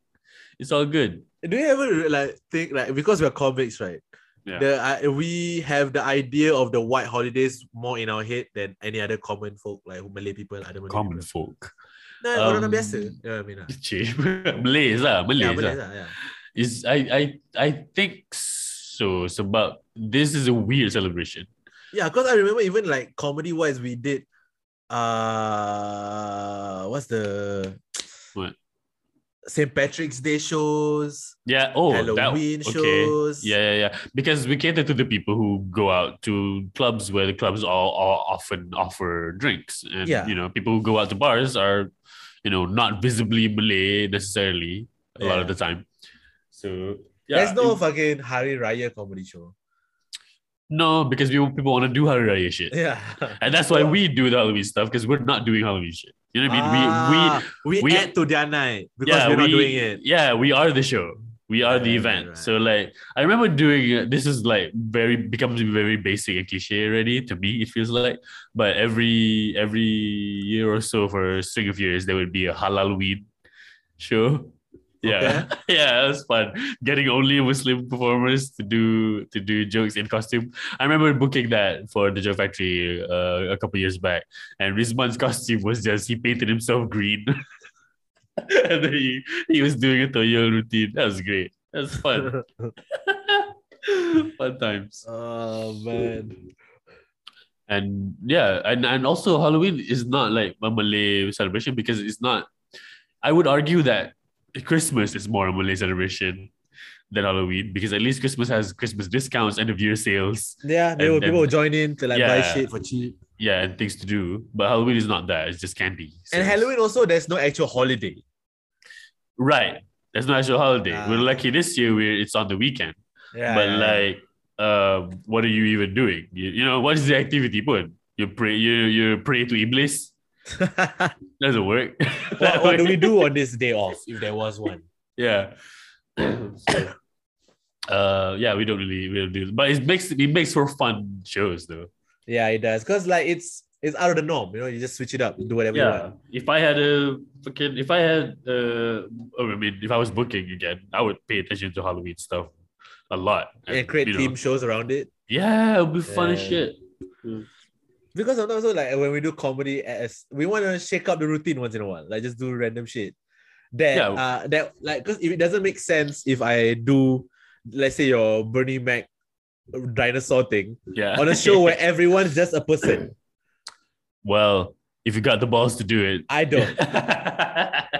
It's all good. Do you ever like think like because we're convicts, right? Yeah. The uh, we have the idea of the white holidays more in our head than any other common folk like Malay people, other Malay Common people. folk. Nah, orang Um, biasa. You know I mean? ah? Malays lah, Malays Yeah, lah. Malays lah, yeah. Is I I I think so. Sebab this is a weird celebration. Yeah, because I remember even like comedy wise, we did uh what's the What? St. Patrick's Day shows, Yeah. Oh, that- Halloween okay. shows. Yeah, yeah, yeah. Because we cater to the people who go out to clubs where the clubs all, all often offer drinks, and Yeah. you know, people who go out to bars are, you know, not visibly Malay necessarily a lot of the time. So yeah, There's no it- fucking Hari Raya comedy show. No because people people want to do Hari Raya shit, Yeah. and that's why we do the Halloween stuff because we're not doing Halloween shit. You know what I mean? Ah, we, we- add to their night because yeah, we're not we, doing it. Yeah, we are the show. We are the event. right, So like I remember doing uh, this is like very becomes very basic and cliche already to me it feels like but every every year or so for a string of years there would be a halal weed show. Yeah. yeah, it was fun. Getting only Muslim performers to do to do jokes in costume. I remember booking that for the Joke Factory uh, a couple years back. And Rizman's costume was just he painted himself green. and then he, he was doing a Toyo routine. That was great. That was fun. fun times. oh man. And yeah, and, and also Halloween is not like a Malay celebration because it's not. I would argue that Christmas is more a Malay celebration than Halloween because at least Christmas has Christmas discounts, end of year sales, Yeah, they And will, people will join in to like buy shit for cheap. yeah, and things to do. But Halloween is not that; it's just candy. And. Halloween also, there's no actual holiday. right? There's no actual holiday. Ah. We're lucky this year. We're it's on the weekend, Yeah, but yeah, yeah. like uh, what are you even doing? You, you know, what is the activity pun? You pray you you pray to Iblis? Doesn't work. what, what do we do on this day off if there was one? Yeah. so, uh yeah, we don't really we don't do but it makes it makes for fun shows though. Yeah, it does. Cause like it's it's out of the norm. You know, you just switch it up, do whatever you Yeah. want. If I had a fucking if I had uh oh, I mean if I was booking again, I would pay attention to Halloween stuff a lot. And create you know, theme shows around it. Yeah, it would be fun as Yeah. shit. Because sometimes also like when we do comedy as we want to shake up the routine once in a while, like just do random shit. That Yeah. uh that like because if it doesn't make sense if I do let's say your Bernie Mac dinosaur thing Yeah. on a show where everyone's just a person. well, if you got the balls to do it. I don't.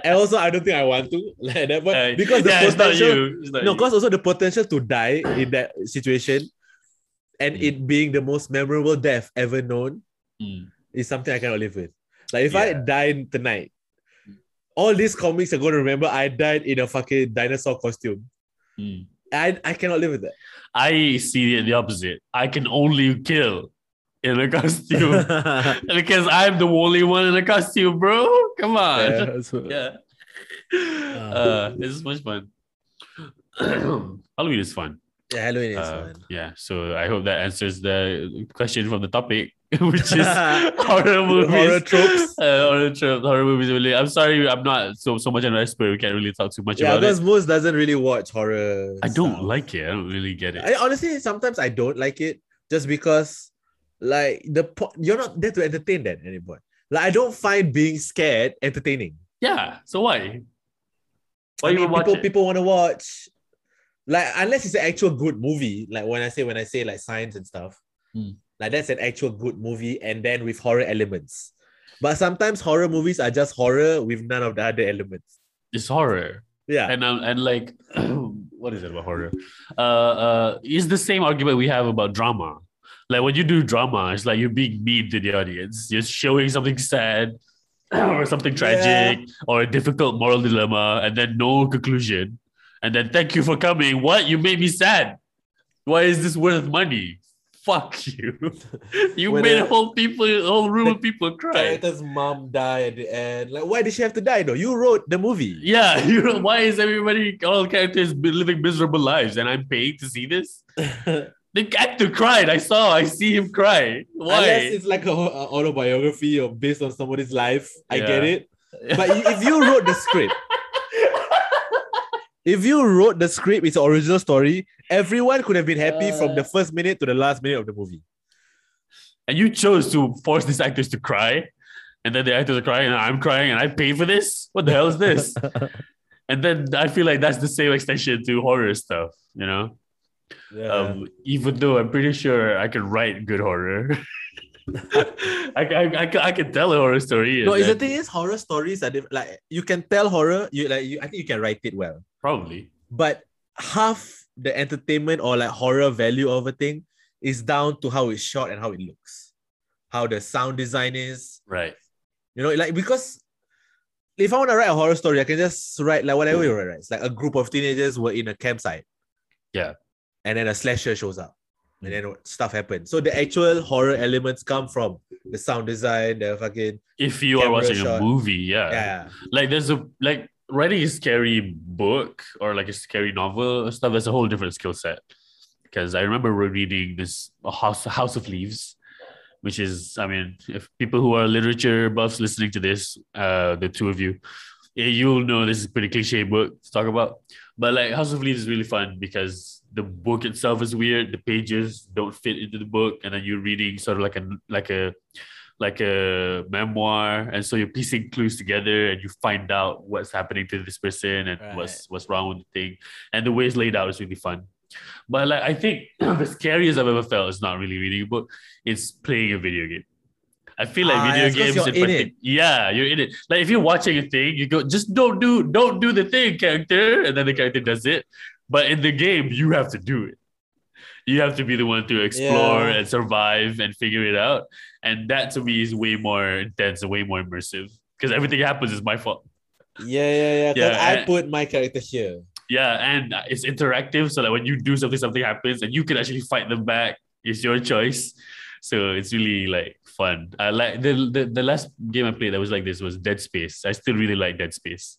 And also I don't think I want to like that, but Uh, because the yeah, potential you. It's not no, because also the potential to die in that situation and Mm. it being the most memorable death ever known Mm. is something I cannot live with. Like if I Yeah. died tonight, all these comics are going to remember I died in a fucking dinosaur costume. Mm. I I cannot live with that. I see it the opposite. I can only kill in a costume because I'm the only one in a costume, bro. Come on. Yeah, Yeah. Ah. Uh, this is much fun. Halloween is fun. Yeah, Halloween is Uh, fun. yeah. So I hope that answers the question from the topic, which is horror movies. Horror tropes. Uh, horror tropes, horror movies. Really, I'm sorry, I'm not so so much an expert. We can't really talk too much Yeah, about because it. most doesn't really watch horror. I don't stuff. like it. I don't really get it. I honestly sometimes I don't like it just because like the po- you're not there to entertain that anymore. Like I don't find being scared entertaining. yeah. So why? Why I mean, people people want to watch like unless it's an actual good movie. Like when I say when I say like Signs and stuff, Hmm. like that's an actual good movie, and then with horror elements. But sometimes horror movies are just horror with none of the other elements. It's horror. Yeah, and um, and like what is it about horror uh uh it's the same argument we have about drama like when you do drama it's like you're being mean to the audience you're showing something sad or something tragic or a difficult moral dilemma and then no conclusion and then thank you for coming what you made me sad why is this worth money fuck you you When made a whole people whole room of people cry character's mom died at the end. Like, why did she have to die though? You wrote the movie. Yeah, you know, why is everybody, all characters living miserable lives and I'm paying to see this? The actor cried. I saw, I see him cry. Why? Unless it's like a, a autobiography or based on somebody's life, I Yeah. get it. But if you wrote the script, if you wrote the script, it's an original story. Everyone could have been happy from the first minute to the last minute of the movie. and you chose to force these actors to cry, and then the actors are crying, and I'm crying, and I pay for this? What the hell is this? and then I feel like that's the same extension to horror stuff, you know? Yeah. Um, even though I'm pretty sure I can write good horror. I, I, I, can- I can tell a horror story. no, and is the thing is horror stories are diff- like you can tell horror. You like you, I think you can write it well, Probably. but half the entertainment or like horror value of a thing is down to how it's shot and how it looks, how the sound design is. Right. You know, like because if I want to write a horror story, I can just write like whatever you write. It's like a group of teenagers were in a campsite. Yeah. And then a slasher shows up. And then mm. stuff happens. So the actual horror elements come from the sound design, the fucking If you are watching shot. a movie, yeah. yeah. Like there's a like writing a scary book or like a scary novel stuff, that's a whole different skill set. Because I remember reading this House House of Leaves, which is, I mean, if people who are literature buffs listening to this, uh, the two of you, eh, you'll know this is pretty cliche book to talk about. But like House of Leaves is really fun because the book itself is weird. The pages don't fit into the book, and then you're reading sort of like a like a like a memoir, and so you're piecing clues together, and you find out what's happening to this person and Right. what's what's wrong with the thing, and the way it's laid out is really fun. But like I think the scariest I've ever felt is not really reading a book; it's playing a video game. I feel like Ah, video games in in partic- yeah, you're in it. Like if you're watching a thing, you go just don't do don't do the thing, character, and then the character does it. But in the game, you have to do it. You have to be the one to explore Yeah. and survive and figure it out. And that to me is way more intense and way more immersive because everything happens is my fault. Yeah, yeah, yeah. Yeah, I put my character here. Yeah, and it's interactive. So that when you do something, something happens, and you can actually fight them back. It's your choice. So it's really like fun. I like the, the the last game I played that was like this was Dead Space. I still really like Dead Space.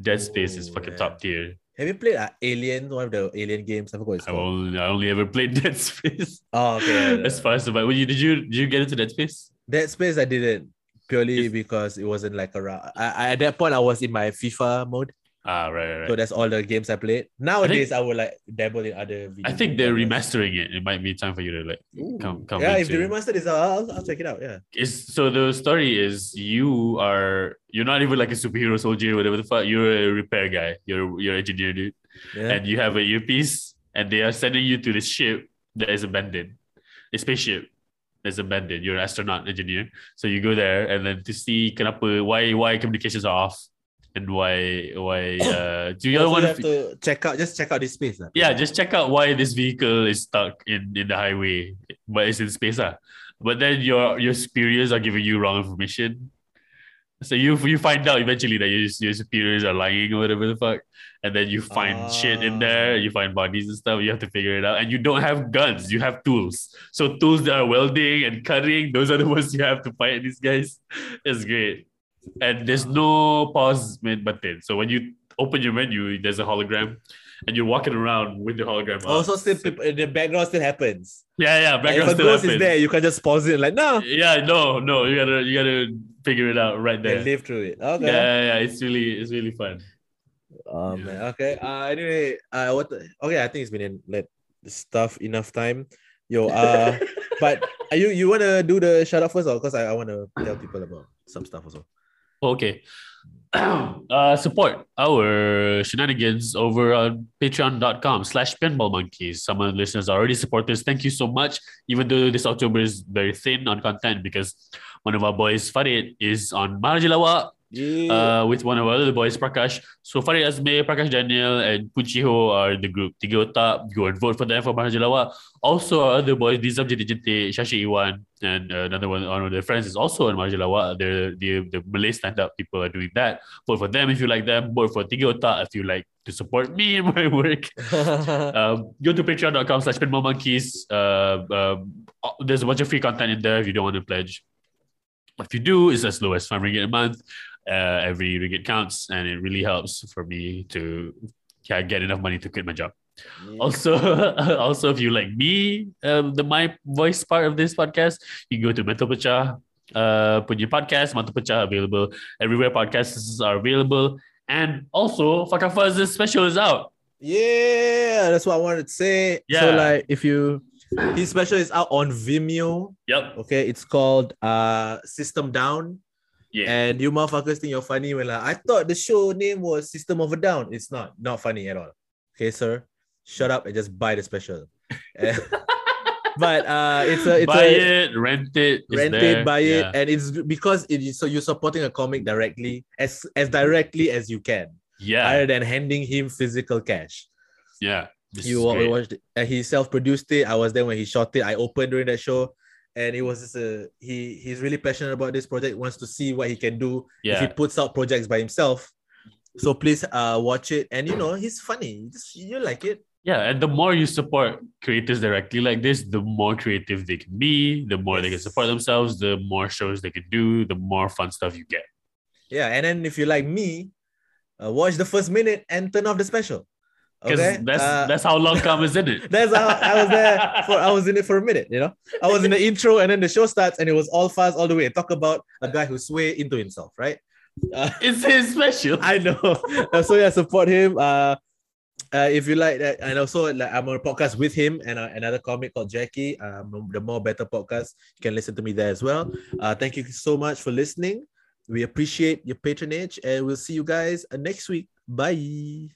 Dead Space is fucking yeah. top tier. Have you played uh, Alien, one of the Alien games? I forgot it's I only I only ever played Dead Space. Oh, okay. as far as about you did you did you get into Dead Space? Dead Space, I didn't purely It's- because it wasn't like around. I, I, at that point, I was in my FIFA mode, Ah, right, right, right. so that's all the games I played. Nowadays, I, would like dabble in other. I think they're remastering it. It might be time for you to like Ooh. come come. yeah, if the they remastered this, I'll, I'll check it out. Yeah. is so the story is you are you're not even like a superhero soldier or whatever the fuck. You're a repair guy. You're you're engineer, dude. Yeah. And you have a earpiece, and they are sending you to this ship that is abandoned. A spaceship that's abandoned. You're an astronaut engineer. So you go there and then to see kenapa why why communications are off and why why uh do you want have to check out. Just check out this space. lah. yeah, just check out why this vehicle is stuck in, in the highway, but it's in space. Ah. But then your your superiors are giving you wrong information. So you you find out eventually that your, your superiors are lying or whatever the fuck. And then you find shit in there, you find bodies and stuff, you have to figure it out. And you don't have guns, you have tools. So tools that are welding and cutting, those are the ones you have to fight these guys. It's great. And there's no pause mid button. So when you open your menu, there's a hologram and you're walking around with the hologram. up. Also, still people, the background still happens. Yeah, yeah. And Background if a still ghost is there, you can just pause it. Like no, Yeah, no, no. You gotta, you gotta figure it out right there. and live through it. Okay. yeah, yeah. It's really, it's really fun. Oh Yeah. man. Okay. Uh anyway, uh what the, okay, I think it's been in like stuff enough time. Yo, uh but are you you wanna do the shout out first or because I, I wanna tell people about some stuff also. Okay. uh, support our shenanigans over on patreon.com slash pinball monkeys. Some of the listeners are already supporters. Thank you so much. Even though this October is very thin on content because one of our boys, Farid, is on Maharaja Lawak Yeah. uh, with one of our other boys, Prakash. So Farid Azmi, Prakash Daniel, and Punchiho are in the group. Tiga otak, go and vote for them for Maharaja Lawak. Also, our other boys, Nizam Jiti, Shashi Iwan, and uh, another one, one of their friends is also on Maharaja Lawak. They're the, the Malay stand-up people are doing that. Vote for them if you like them. Vote for Tiga Otak if you like to support me in my work. um, go to patreon.com slash pinball monkeys. Uh, um, there's a bunch of free content in there if you don't want to pledge. If you do, it's as low as five ringgit a month. Uh, every ringgit counts, and it really helps for me to yeah, get enough money to quit my job. Also, also if you like me, um, the my voice part of this podcast, you can go to Mental Pecah, uh, punya podcast, Mental Pecah available everywhere podcasts are available. And also, Fakkah Fuzz's special is out. Yeah, that's what I wanted to say. So Yeah. like if you his special is out on Vimeo. Yep. Okay, it's called uh System Down. Yeah. And you motherfuckers think you're funny when like I thought the show name was System of a Down. It's not, not funny at all. Okay, sir. Shut up and just buy the special. But uh it's a it's buy a it, rent it, rent it, buy it, Yeah. and it's because it is so you're supporting a comic directly as as directly as you can, Yeah, Rather than handing him physical cash. yeah. You is wa- great. watched it. Uh, he self-produced it. I was there when he shot it. I opened during that show, and it was just a he. He's really passionate about this project. Wants to see what he can do if he puts out projects by himself. So please uh watch it, and you know he's funny. Just, you like it. yeah. And the more you support creators directly like this, the more creative they can be, the more they can support themselves, the more shows they can do, the more fun stuff you get. Yeah, and then if you like me, uh, watch the first minute and turn off the special. Because Okay, that's Uh, that's how long come is in it. That's how I was there for. I was in it for a minute. You know, I was in the intro, and then the show starts, and it was all fast all the way. Talk about a guy who's way into himself, right? Uh, It's his special. I know. Uh, so yeah, support him. Uh, uh, if you like that, and also like I'm on a podcast with him and uh, another comic called Jackie. Um, the More Better podcast. You can listen to me there as well. Uh, thank you so much for listening. We appreciate your patronage, and we'll see you guys next week. Bye.